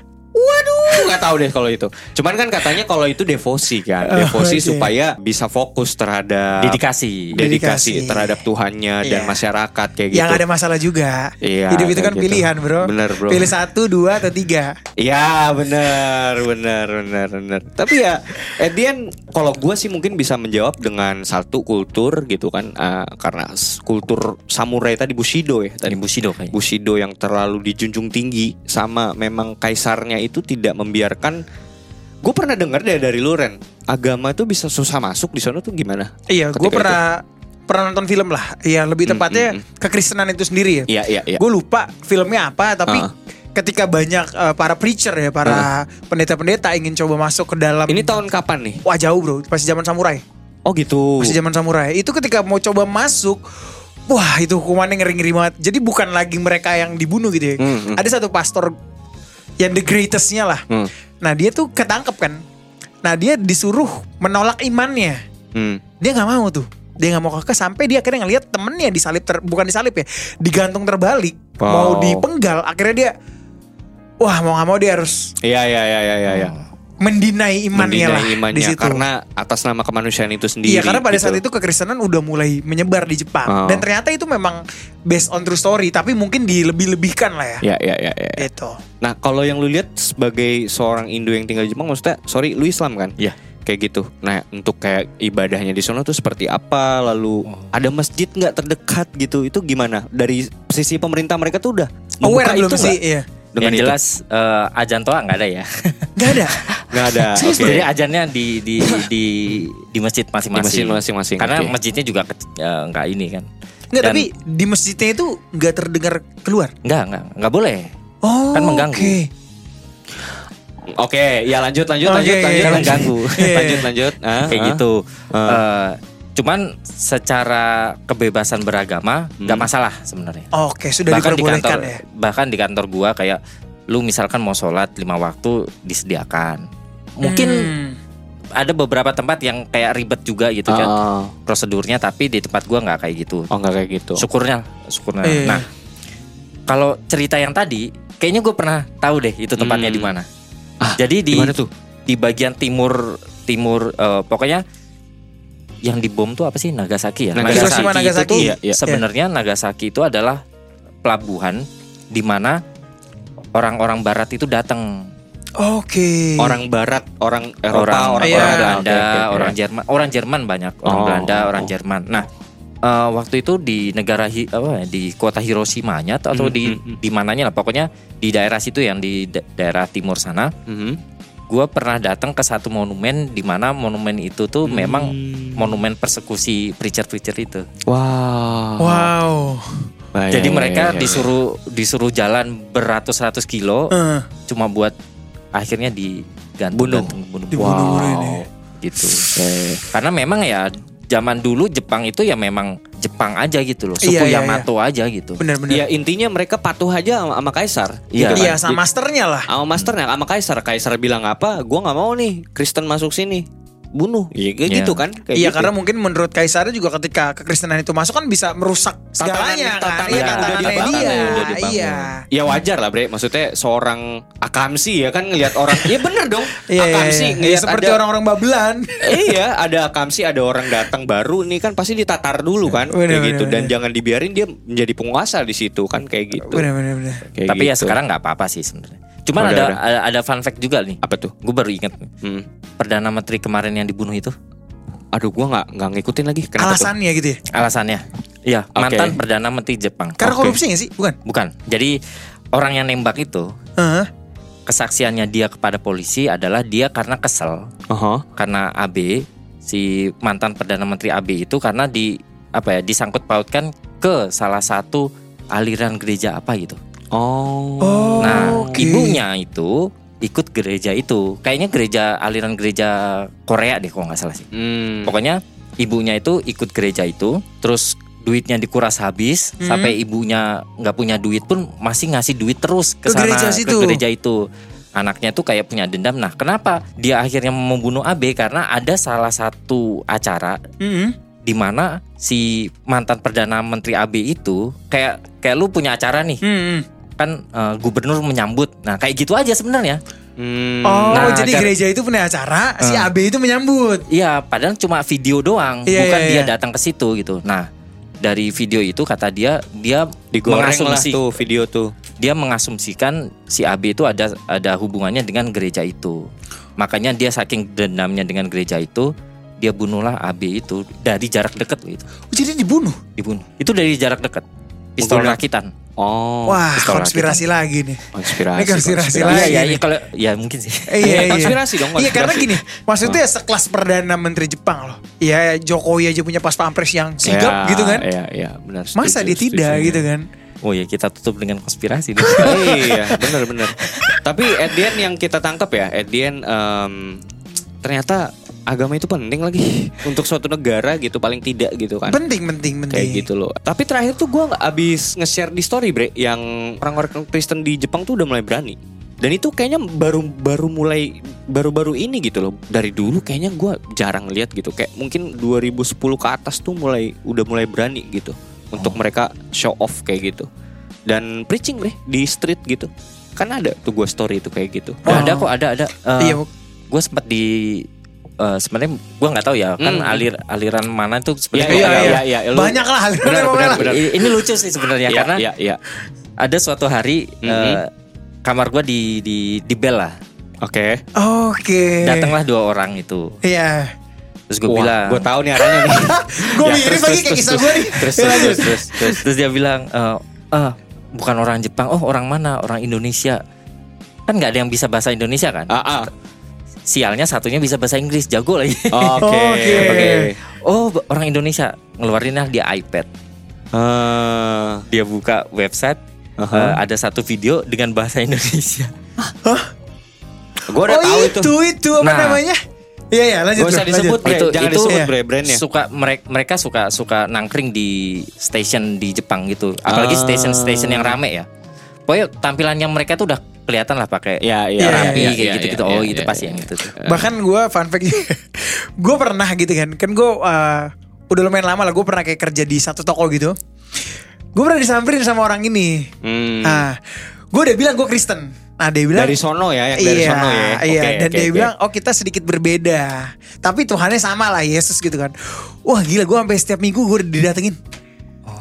Aku nggak tahu deh kalau itu. Cuman kan katanya kalau itu devosi kan, Oh, devosi oke. supaya bisa fokus terhadap Dedikasi. dedikasi Dedikasi. terhadap Tuhannya dan Iya. masyarakat kayak gitu. Yang ada masalah juga. Iya, Hidup itu kan gitu. pilihan, Bro. Bener, bro. Pilih satu, dua, atau tiga. Iya benar benar benar benar. Tapi ya at the end, kalau gue sih mungkin bisa menjawab dengan satu kultur gitu kan eh, karena kultur samurai tadi Bushido ya tadi Tadi Bushido kayaknya. Bushido yang terlalu dijunjung tinggi sama memang kaisarnya itu tidak membiarkan gue pernah dengar deh dari Luren agama itu bisa susah masuk di sana tuh gimana? Iya, gue pernah pernah nonton film lah. Iya, lebih Hmm, tepatnya hmm, kekristenan itu sendiri ya. Iya iya iya. Gue lupa filmnya apa, tapi Ah. ketika banyak eh, para preacher ya, para pendeta-pendeta ingin coba masuk ke dalam Ini tahun kapan nih? Wah jauh bro, pasti zaman samurai. Oh gitu. Masih zaman samurai. Itu ketika mau coba masuk, wah itu hukumannya ngeri-ngeri banget. Jadi bukan lagi mereka yang dibunuh gitu ya. Hmm, hmm. Ada satu pastor yang the greatestnya lah. Hmm. Nah dia tuh ketangkep kan. Nah dia disuruh menolak imannya. Hmm. Dia nggak mau tuh. Dia nggak mau kakak sampai dia akhirnya ngelihat temennya disalib ter, bukan disalib ya, digantung terbalik, mau Wow. dipenggal. Akhirnya dia, wah mau nggak mau dia harus Iya iya iya iya iya. Mendinai imannya Mendinai lah imannya di situ. karena atas nama kemanusiaan itu sendiri. Iya karena pada gitu. saat itu kekristenan udah mulai menyebar di Jepang Oh. dan ternyata itu memang based on true story tapi mungkin dilebih-lebihkan lah ya. Ya ya ya ya. Itu. Nah kalau yang lu lihat sebagai seorang Indo yang tinggal di Jepang, maksudnya sorry lu Islam kan? Iya. Kayak gitu. Nah untuk kayak ibadahnya di sana tuh seperti apa? Lalu Oh. ada masjid nggak terdekat gitu? Itu gimana? Dari sisi pemerintah mereka tuh udah Aware membuka belum itu sih? nggak? Iya. Dengan yang itu? jelas eh, ajan toa nggak ada ya. [laughs] Gak ada. nggak ada. [laughs] Serius, Oke. Jadi ajannya di di [laughs] di di masjid Di masing-masing. masjid masing-masing. Karena oke. masjidnya juga eh, nggak ini kan. Nggak tapi di masjidnya itu nggak terdengar keluar. Nggak nggak nggak boleh. Oh. Kan mengganggu. Oke. Oke, ya lanjut lanjut Oke, lanjut iya, lanjut iya. lanjut. Ganggu. Iya. lanjut lanjut. Ah, Kayak ah. gitu. Ah. Eh, cuman secara kebebasan beragama nggak Hmm. masalah sebenarnya. Oke sudah bahkan di kantor ya. bahkan di kantor gua kayak lu misalkan mau sholat lima waktu disediakan. Mungkin Hmm. ada beberapa tempat yang kayak ribet juga gitu kan Ah. prosedurnya tapi di tempat gua nggak kayak gitu. Oh nggak kayak gitu. Syukurnya, syukurnya. Iya. Nah, kalau cerita yang tadi, kayaknya gue pernah tahu deh itu tempatnya Hmm. di mana. Ah, Jadi di tuh? di bagian timur timur eh, pokoknya yang dibom tuh apa sih Nagasaki ya? Nagasaki. Itu Nagasaki. tuh Iya, iya. sebenarnya Nagasaki itu adalah pelabuhan di mana orang-orang Barat itu datang. Oke. Orang Barat, orang Eropa, orang orang, Iya. orang Belanda, Oke, oke, oke. orang Jerman, orang Jerman banyak, orang Oh. Belanda, orang Jerman. Nah, eh, waktu itu di negara Hi- apa ya, di kota Hiroshima-nya atau Hmm, di hmm, hmm. di mananya lah pokoknya di daerah situ yang di da- daerah timur sana, Mhm. Gua pernah datang ke satu monumen di mana monumen itu tuh memang Hmm. monumen persekusi preacher-preacher itu. Wow. Wow. Jadi mereka disuruh disuruh jalan beratus-ratus kilo Eh, cuma buat akhirnya digantung Bunuh. gantung, bunuh. Dibunuh ini. gitu. Karena memang ya zaman dulu Jepang itu ya memang Jepang aja gitu loh, suku Iya, iya, Yamato aja gitu. benar-benar. Ya intinya mereka patuh aja sama, sama kaisar. Iya. gitu kan. Iya, sama masternya lah. Sama masternya, sama kaisar. Kaisar bilang apa? Gua nggak mau nih Kristen masuk sini. Bunuh. Iya kayak Iya. gitu kan? Kayak Iya gitu. karena mungkin menurut Kaisarnya juga ketika kekristenan itu masuk kan bisa merusak segalanya kan. Iya, dia. Iya. Ya wajar lah bre Maksudnya seorang akamsi ya kan Ngelihat orang Ya bener dong Iya, [laughs] iya, Akamsi iya. ngelihat seperti orang-orang Babelan. Iya ada akamsi Ada orang datang baru nih kan Pasti ditatar dulu kan Bener, Kayak bener, gitu Dan bener. jangan dibiarin dia menjadi penguasa di situ kan Kayak gitu Benar-benar. benar. Kayak Tapi ya gitu. sekarang nggak apa-apa sih sebenarnya. Cuman ada, ada ada fun fact juga nih. Apa tuh? Gue baru ingat Hmm. perdana menteri kemarin yang dibunuh itu Aduh gua nggak nggak ngikutin lagi Kenapa tuh? Alasannya gitu ya. alasannya. Iya, Oke. mantan perdana menteri Jepang. Karena Oke. korupsi gak sih? Bukan. Bukan. Jadi orang yang nembak itu Heeh. kesaksiannya dia kepada polisi adalah dia karena kesel Aha. karena AB si mantan perdana menteri AB itu karena di apa ya disangkut pautkan ke salah satu aliran gereja apa gitu. Oh. Oh, Nah, oke. ibunya itu ikut gereja itu. Kayaknya gereja aliran gereja Korea deh kalau nggak salah sih. Hmm. Pokoknya ibunya itu ikut gereja itu, terus duitnya dikuras habis Hmm. sampai ibunya nggak punya duit pun masih ngasih duit terus Ke ke, sana gereja ke situ. gereja itu. Anaknya tuh kayak punya dendam. Nah, kenapa dia akhirnya membunuh AB? Karena ada salah satu acara Mm-mm. di mana si mantan perdana menteri AB itu kayak kayak lu punya acara nih Mm-mm. Kan eh, gubernur menyambut. Nah, kayak gitu aja sebenarnya. Hmm. Oh, Nah, jadi gar- gereja itu punya acara, si AB itu menyambut. Iya, padahal cuma video doang, Iya, bukan iya, dia iya. datang ke situ gitu. Nah, dari video itu kata dia dia digoreng lah mengasumsi- tuh video tuh. dia mengasumsikan si AB itu ada ada hubungannya dengan gereja itu. Makanya dia saking dendamnya dengan gereja itu, dia bunuhlah AB itu dari jarak dekat gitu, Oh, jadi dibunuh. dibunuh. Itu dari jarak dekat. Pistol Menggunakan- rakitan. Oh, Wah, pistol konspirasi lagi nih. konspirasi. Ini konspirasi Iya, lagi iya, nih. iya, kalau ya mungkin sih. Eh, iya, iya. konspirasi dong, Iya karena konspirasi. gini, maksudnya sekelas perdana menteri Jepang loh. Iya Jokowi aja punya pas pampres yang sigap Ya, gitu kan. Iya, iya, benar. Masa setuju, dia tidak setuju. gitu kan? Oh ya, kita tutup dengan konspirasi nih. [laughs] iya, benar benar. Tapi at the end yang kita tangkap ya, at the end em, ternyata agama itu penting lagi [laughs] untuk suatu negara gitu paling tidak gitu kan. Penting, penting, penting. Kayak gitu loh. Tapi terakhir tuh gue nggak abis nge-share di story bre, yang orang-orang Kristen di Jepang tuh udah mulai berani. Dan itu kayaknya baru baru mulai baru-baru ini gitu loh. Dari dulu kayaknya gue jarang lihat gitu. Kayak mungkin 2010 ke atas tuh mulai udah mulai berani gitu untuk mereka show off kayak gitu. Dan preaching bre di street gitu. Kan ada tuh gue story itu kayak gitu. Oh, ada kok, ada ada. Eh, Iya, gue sempat di eh, sebenarnya gue nggak tahu ya kan Hmm. alir aliran mana itu Iya, sebenarnya iya, nggak tahu. iya, iya. Lu- Banyak lah alirannya Benar, benar, ini lucu sih sebenarnya Iya, karena iya, iya. ada suatu hari Mhm. eh, kamar gue di di di bel lah Oke. Oke. datanglah dua orang itu Iya. terus gue bilang gue tahu nih arahnya nih. [laughs] Gue Ya, mirip terus, lagi terus, kayak terus, kisah terus. gue nih. terus Ya, terus, terus, terus, terus, terus dia bilang eh ah, bukan orang Jepang oh orang mana orang Indonesia kan nggak ada yang bisa bahasa Indonesia kan Ah, ah. Sialnya satunya bisa bahasa Inggris jago lagi Oke. Oke. Oke. oh orang Indonesia ngeluarinlah dia iPad Ah, dia buka website Aha. eh, ada satu video dengan bahasa Indonesia gue udah oh tahu itu, itu. itu, apa Nah. namanya? Iya, iya, lanjut. Gak usah disebut, lanjut. bre. Itu- jangan itu- disebut Iya. bre brandnya. suka mereka mereka suka suka nangkring di station di Jepang gitu apalagi Ah. station-station yang rame ya pokoknya tampilannya mereka tuh udah kelihatan lah pakai Ya, Iya, rapi iya, kayak iya, gitu gitu iya, oh iya, itu iya, pasti iya. yang itu tuh Bahkan gue fun fact [laughs] Gue pernah gitu kan Kan gue uh, Udah lumayan lama lah Gue pernah kayak kerja di satu toko gitu Gue pernah disamperin sama orang ini Hmm. Nah Gue udah bilang gue Kristen Nah dia bilang dari sono ya, yang dari iya, sono ya. Iya, dan oke, dia oke. bilang, oh kita sedikit berbeda. Tapi Tuhannya sama lah Yesus gitu kan. Wah gila, gue sampai setiap minggu gue didatengin.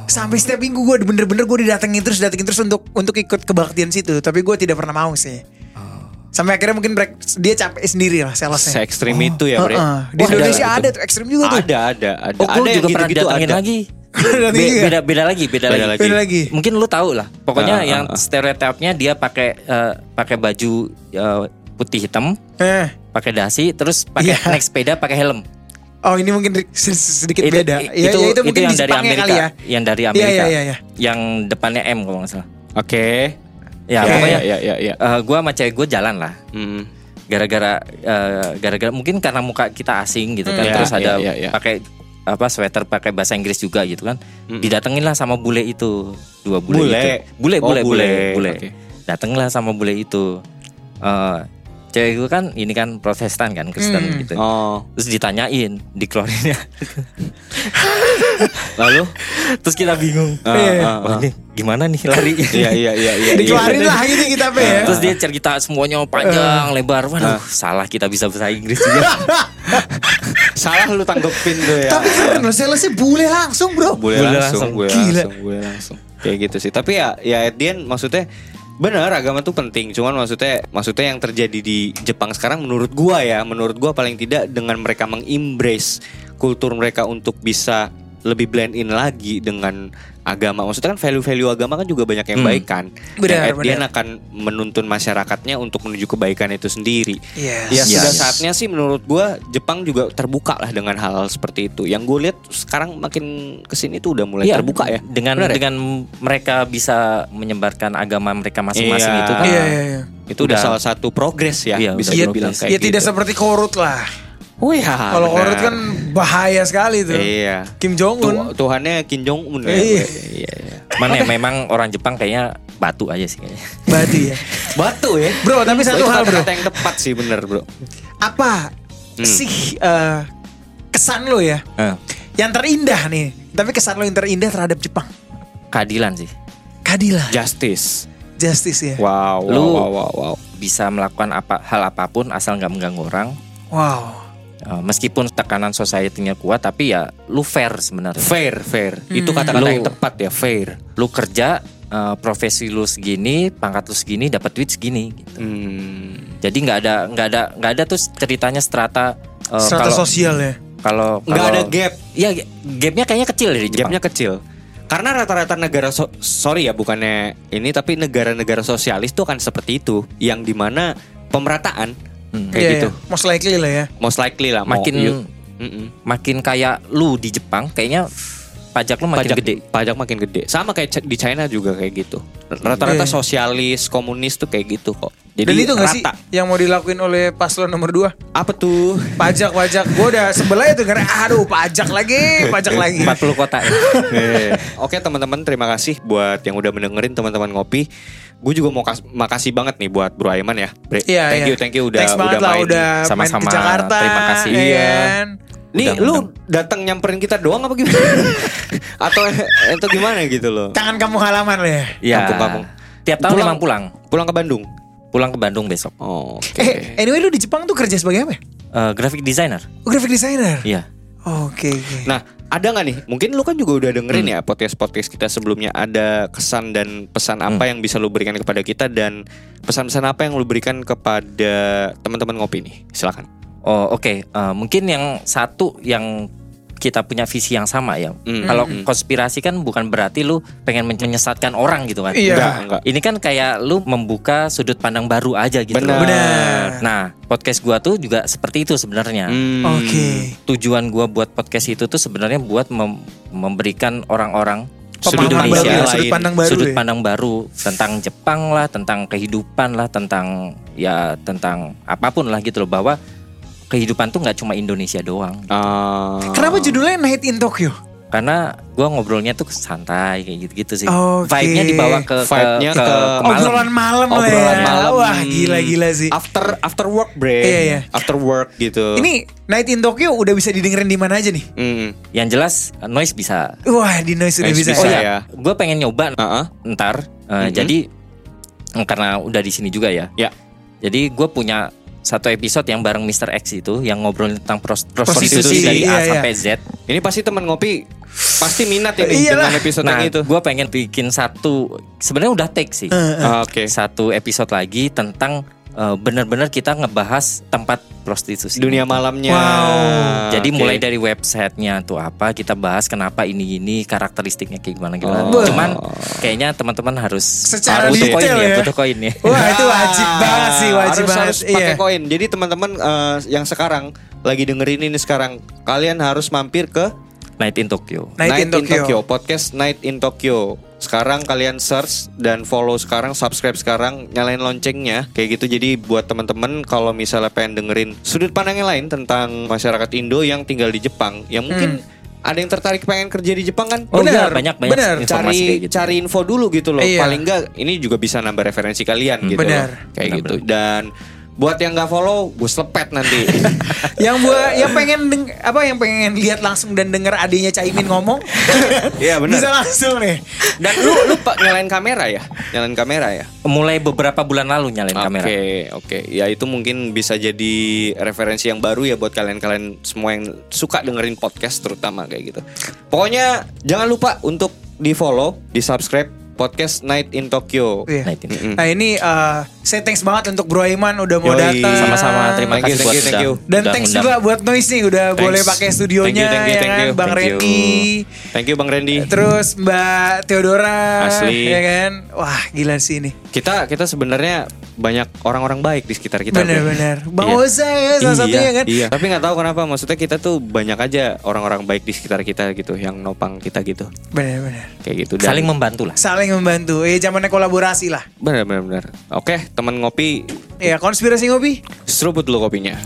Oh. Sampai setiap minggu gue bener-bener gue didatengin terus, datengin terus untuk untuk ikut kebaktian situ. Tapi gue tidak pernah mau sih. Oh. Sampai akhirnya mungkin break, dia capek sendiri lah salesnya. Se ekstrim itu ya, bre. Heeh. Di Wah, Indonesia ada ada tuh ekstrim juga tuh. Ada, ada, ada. oh ada juga pernah gitu-gitu didatengin ada. lagi [laughs] Be- beda beda lagi beda, Beda lagi. lagi. Beda lagi. mungkin lu tahu lah Ah, pokoknya ah, yang ah. stereotipnya dia pakai eh, pakai baju eh, putih hitam Eh. pakai dasi terus pakai Iya. naik sepeda pakai helm Oh ini mungkin sedikit, sedikit itu, beda. Ya, itu, ya, itu, mungkin yang di dari Jepangnya Amerika kali ya. yang dari Iya, Amerika iya, iya, iya. yang depannya M kalau nggak salah Oke. ya Ya, pokoknya ya, ya, ya. eh, gua sama cewek gue jalan lah Hmm. gara-gara eh, gara-gara mungkin karena muka kita asing gitu kan Hmm. terus Ya, ada ya, ya, ya. pakai apa sweater pakai bahasa Inggris juga gitu kan Hmm. didatengin lah sama bule itu dua bule, Bule? itu bule Oh, bule bule bule. bule Oke. dateng lah sama bule itu Eh, cewek gue kan ini kan Protestan kan Kristen Hmm. gitu Oh. terus ditanyain dikeluarinnya [laughs] Lalu? terus kita bingung Ah, Iya. ah, Wah, ah. ini gimana nih lari [laughs] Iya, iya, iya, iya. Dikeluarin iya. lah gitu kita apa ya. Terus dia cerita semuanya panjang lebar. Waduh, salah kita bisa bahasa Inggris juga. [laughs] Salah lu tanggepin tuh ya. Tapi keren loh salesnya bule langsung bro. Boleh Boleh langsung, langsung. boleh Gila. langsung, boleh langsung. Kayak gitu sih. Tapi ya, ya end maksudnya benar agama tuh penting. Cuman maksudnya, maksudnya yang terjadi di Jepang sekarang menurut gua ya, menurut gua paling tidak dengan mereka mengembrace kultur mereka untuk bisa lebih blend in lagi dengan agama. Maksudnya kan value-value agama kan juga banyak yang Hmm. baik kan. Benar, Yang benar. akan menuntun masyarakatnya untuk menuju kebaikan itu sendiri. Yes. Ya Yes. sudah Yes. saatnya sih menurut gua Jepang juga terbuka lah dengan hal-hal seperti itu. Yang gue lihat sekarang makin ke sini tuh udah mulai Iya, terbuka ya. Dengan Benar ya? dengan mereka bisa menyebarkan agama mereka masing-masing Iya. itu kan. Iya iya iya. Itu udah, Udah. salah satu progres ya Iya, bisa dibilang kayak Ya tidak gitu. seperti korut lah. Oh ya. Kalau korut kan bahaya sekali tuh. Iya. Kim Jong Un. Tu- Tuhannya Kim Jong Un ya. Iya. Iya, iya. Mana ya, memang orang Jepang kayaknya batu aja sih kayaknya. Berarti ya. [laughs] Batu ya. Bro, tapi satu hal bro. kata-kata yang tepat sih bener bro. Apa Hmm. sih eh, kesan lo ya? Eh, Yang terindah nih. Tapi kesan lo yang terindah terhadap Jepang. keadilan sih. Keadilan. Justice. Justice ya. Wow, wow, Lu- wow, wow, wow. bisa melakukan apa hal apa pun asal nggak mengganggu orang. Wow. Eh, meskipun tekanan society-nya kuat, tapi ya lu fair sebenarnya. Fair, fair. Itu Hmm. kata-kata Lu- yang tepat ya, fair. Lu kerja eh, profesi lu segini, pangkat lu segini, dapat duit segini. Gitu. Hmm. Jadi nggak ada nggak ada nggak ada tuh ceritanya strata. eh, Strata kalau- sosial ya. Kalau Nggak ada gap. Iya, gapnya kayaknya kecil dari Jepang. Gapnya kecil. Karena rata-rata negara so- sorry ya bukannya ini tapi negara-negara sosialis tuh kan seperti itu yang di mana pemerataan Hmm. kayak Iya, gitu. iya. Most likely lah ya. Most likely lah mau Makin. Mm-mm. makin kayak lu di Jepang, kayaknya pajak lu makin pajak gede. Pajak makin gede. Sama kayak di China juga kayak gitu. Rata-rata Iya. sosialis, komunis tuh kayak gitu kok. Jadi Dan itu gak sih rata. yang mau dilakuin oleh paslon nomor 2? Apa tuh? Pajak, pajak. Gue udah sebelah itu karena aduh pajak lagi, pajak lagi. 40 kota ya. Eh, [laughs] Oke teman-teman terima kasih buat yang udah mendengerin teman-teman ngopi. Gue juga mau kas- makasih banget nih buat Bro Aiman ya. Bre- Iya, thank iya. you, thank you udah Thanks udah lah main. udah main Sama-sama. ke Jakarta. Terima kasih. ya Iya. kan? Nih Undang, lu datang nyamperin kita doang apa gimana? [laughs] atau atau gimana gitu loh? Tangan kamu halaman lah ya. Ya. Kampung-kampung. Tiap tahun Pulang- memang pulang. Pulang ke Bandung. Pulang ke Bandung besok. Oh, Oke. Eh, anyway lu di Jepang tuh kerja sebagai apa ya? Eh, graphic designer. Oh, graphic designer. Iya. Oke, oke. Nah, ada nggak nih? Mungkin lu kan juga udah dengerin Hmm. ya podcast-podcast kita sebelumnya. Ada kesan dan pesan Hmm. apa yang bisa lu berikan kepada kita dan pesan-pesan apa yang lu berikan kepada teman-teman ngopi nih? Silakan. Oh oke, Eh, mungkin yang satu yang kita punya visi yang sama ya. Hmm. Kalau Hmm. konspirasi kan bukan berarti lu pengen men- menyesatkan orang gitu kan. Iya. Enggak, enggak. Ini kan kayak lu membuka sudut pandang baru aja gitu. Benar. Benar. Nah, podcast gua tuh juga seperti itu sebenarnya. Hmm. Oke. Tujuan gua buat podcast itu tuh sebenarnya buat mem- memberikan orang-orang Sudut Pemahaman pandang baru, ya, lain. sudut pandang baru. sudut ya. pandang baru tentang Jepang lah, tentang kehidupan lah, tentang ya tentang apa pun lah gitu loh bahwa kehidupan tuh nggak cuma Indonesia doang. Ah. Kenapa judulnya Night in Tokyo? Karena gua ngobrolnya tuh santai kayak gitu-gitu sih. Oke. Vibe-nya dibawa ke ke, Vibe-nya ke, ke ke malam. Obrolan malam lah obrolan ya. malam. Wah, gila-gila sih. After after work, bre. Iya, iya. After work gitu. Ini Night in Tokyo udah bisa didengerin di mana aja nih? Hmm. Yang jelas noise bisa. Wah, di noise udah Noise bisa. bisa oh ya. ya, gue pengen nyoba ah. ntar. Mhm. Eh, Jadi mm, karena udah di sini juga ya. Ya. Jadi gue punya satu episode yang bareng Mr. X itu yang ngobrolin tentang pros- Prostitusi, prostitusi dari iya, A iya. sampai Z. Ini pasti teman ngopi pasti minat ya nih Iyalah. dengan episode Nah, yang itu. gue pengen bikin satu sebenarnya udah take sih. Ah, Oke. Satu episode lagi tentang eh, benar-benar kita ngebahas tempat prostitusi. Dunia malamnya. Wow. Jadi Oke. mulai dari websitenya tuh apa kita bahas kenapa ini ini karakteristiknya kayak gimana gimana. Oh. Cuman kayaknya teman-teman harus Secara harus butuh koin ya, ya. butuh koin ya. Wah, itu wajib Ah, banget sih, wajib harus, banget. Harus pakai Iya. koin. Jadi teman-teman eh, yang sekarang lagi dengerin ini sekarang, kalian harus mampir ke Night in Tokyo. Night, in, Tokyo. podcast Night in Tokyo. Sekarang kalian search dan follow sekarang, subscribe sekarang, nyalain loncengnya kayak gitu. Jadi buat teman-teman kalau misalnya pengen dengerin sudut pandang yang lain tentang masyarakat Indo yang tinggal di Jepang, yang mungkin ada yang tertarik pengen kerja di Jepang kan? Oh Benar, iya, banyak banyak benar. informasi cari kayak gitu. cari info dulu gitu loh. Iya. Paling enggak ini juga bisa nambah referensi kalian gitu. Benar. Kayak Benar, gitu. Dan buat yang nggak follow, gue selepet nanti. [laughs] yang buat yang pengen deng, apa yang pengen lihat langsung dan denger adiknya Caimin ngomong [laughs] Iya, benar. bisa langsung nih Dan lu lu pak nyalain kamera ya? Nyalain kamera ya? Mulai beberapa bulan lalu nyalain kamera. Oke, oke. Ya itu mungkin bisa jadi referensi yang baru ya buat kalian-kalian semua yang suka dengerin podcast terutama kayak gitu. Pokoknya jangan lupa untuk di-follow, di-subscribe podcast Night in Tokyo. Iya. Night in Mm-mm. nah ini eh, saya thanks banget untuk Bro Iman udah mau Yoi. datang Sama-sama terima Thank you, kasih thank buat you, thank you. dan udah thanks ngundang. juga buat Noise nih udah Thanks. boleh pakai studionya Thank you, thank you, ya thank kan you, Bang thank you. Randy Thank you Bang Randy. terus Mbak Theodora Asli. ya kan wah gila sih ini Kita kita sebenarnya banyak orang-orang baik di sekitar kita. Bro. bener-bener Bang Iya. Oza ya salah iya, satunya kan Iya. Tapi nggak tahu kenapa maksudnya kita tuh banyak aja orang-orang baik di sekitar kita gitu yang nopang kita gitu. bener-bener Kayak gitu. Dan- Saling membantu lah. saling membantu eh zamannya kolaborasi lah Benar benar benar. Oke, teman ngopi ya konspirasi ngopi seruput dulu kopinya.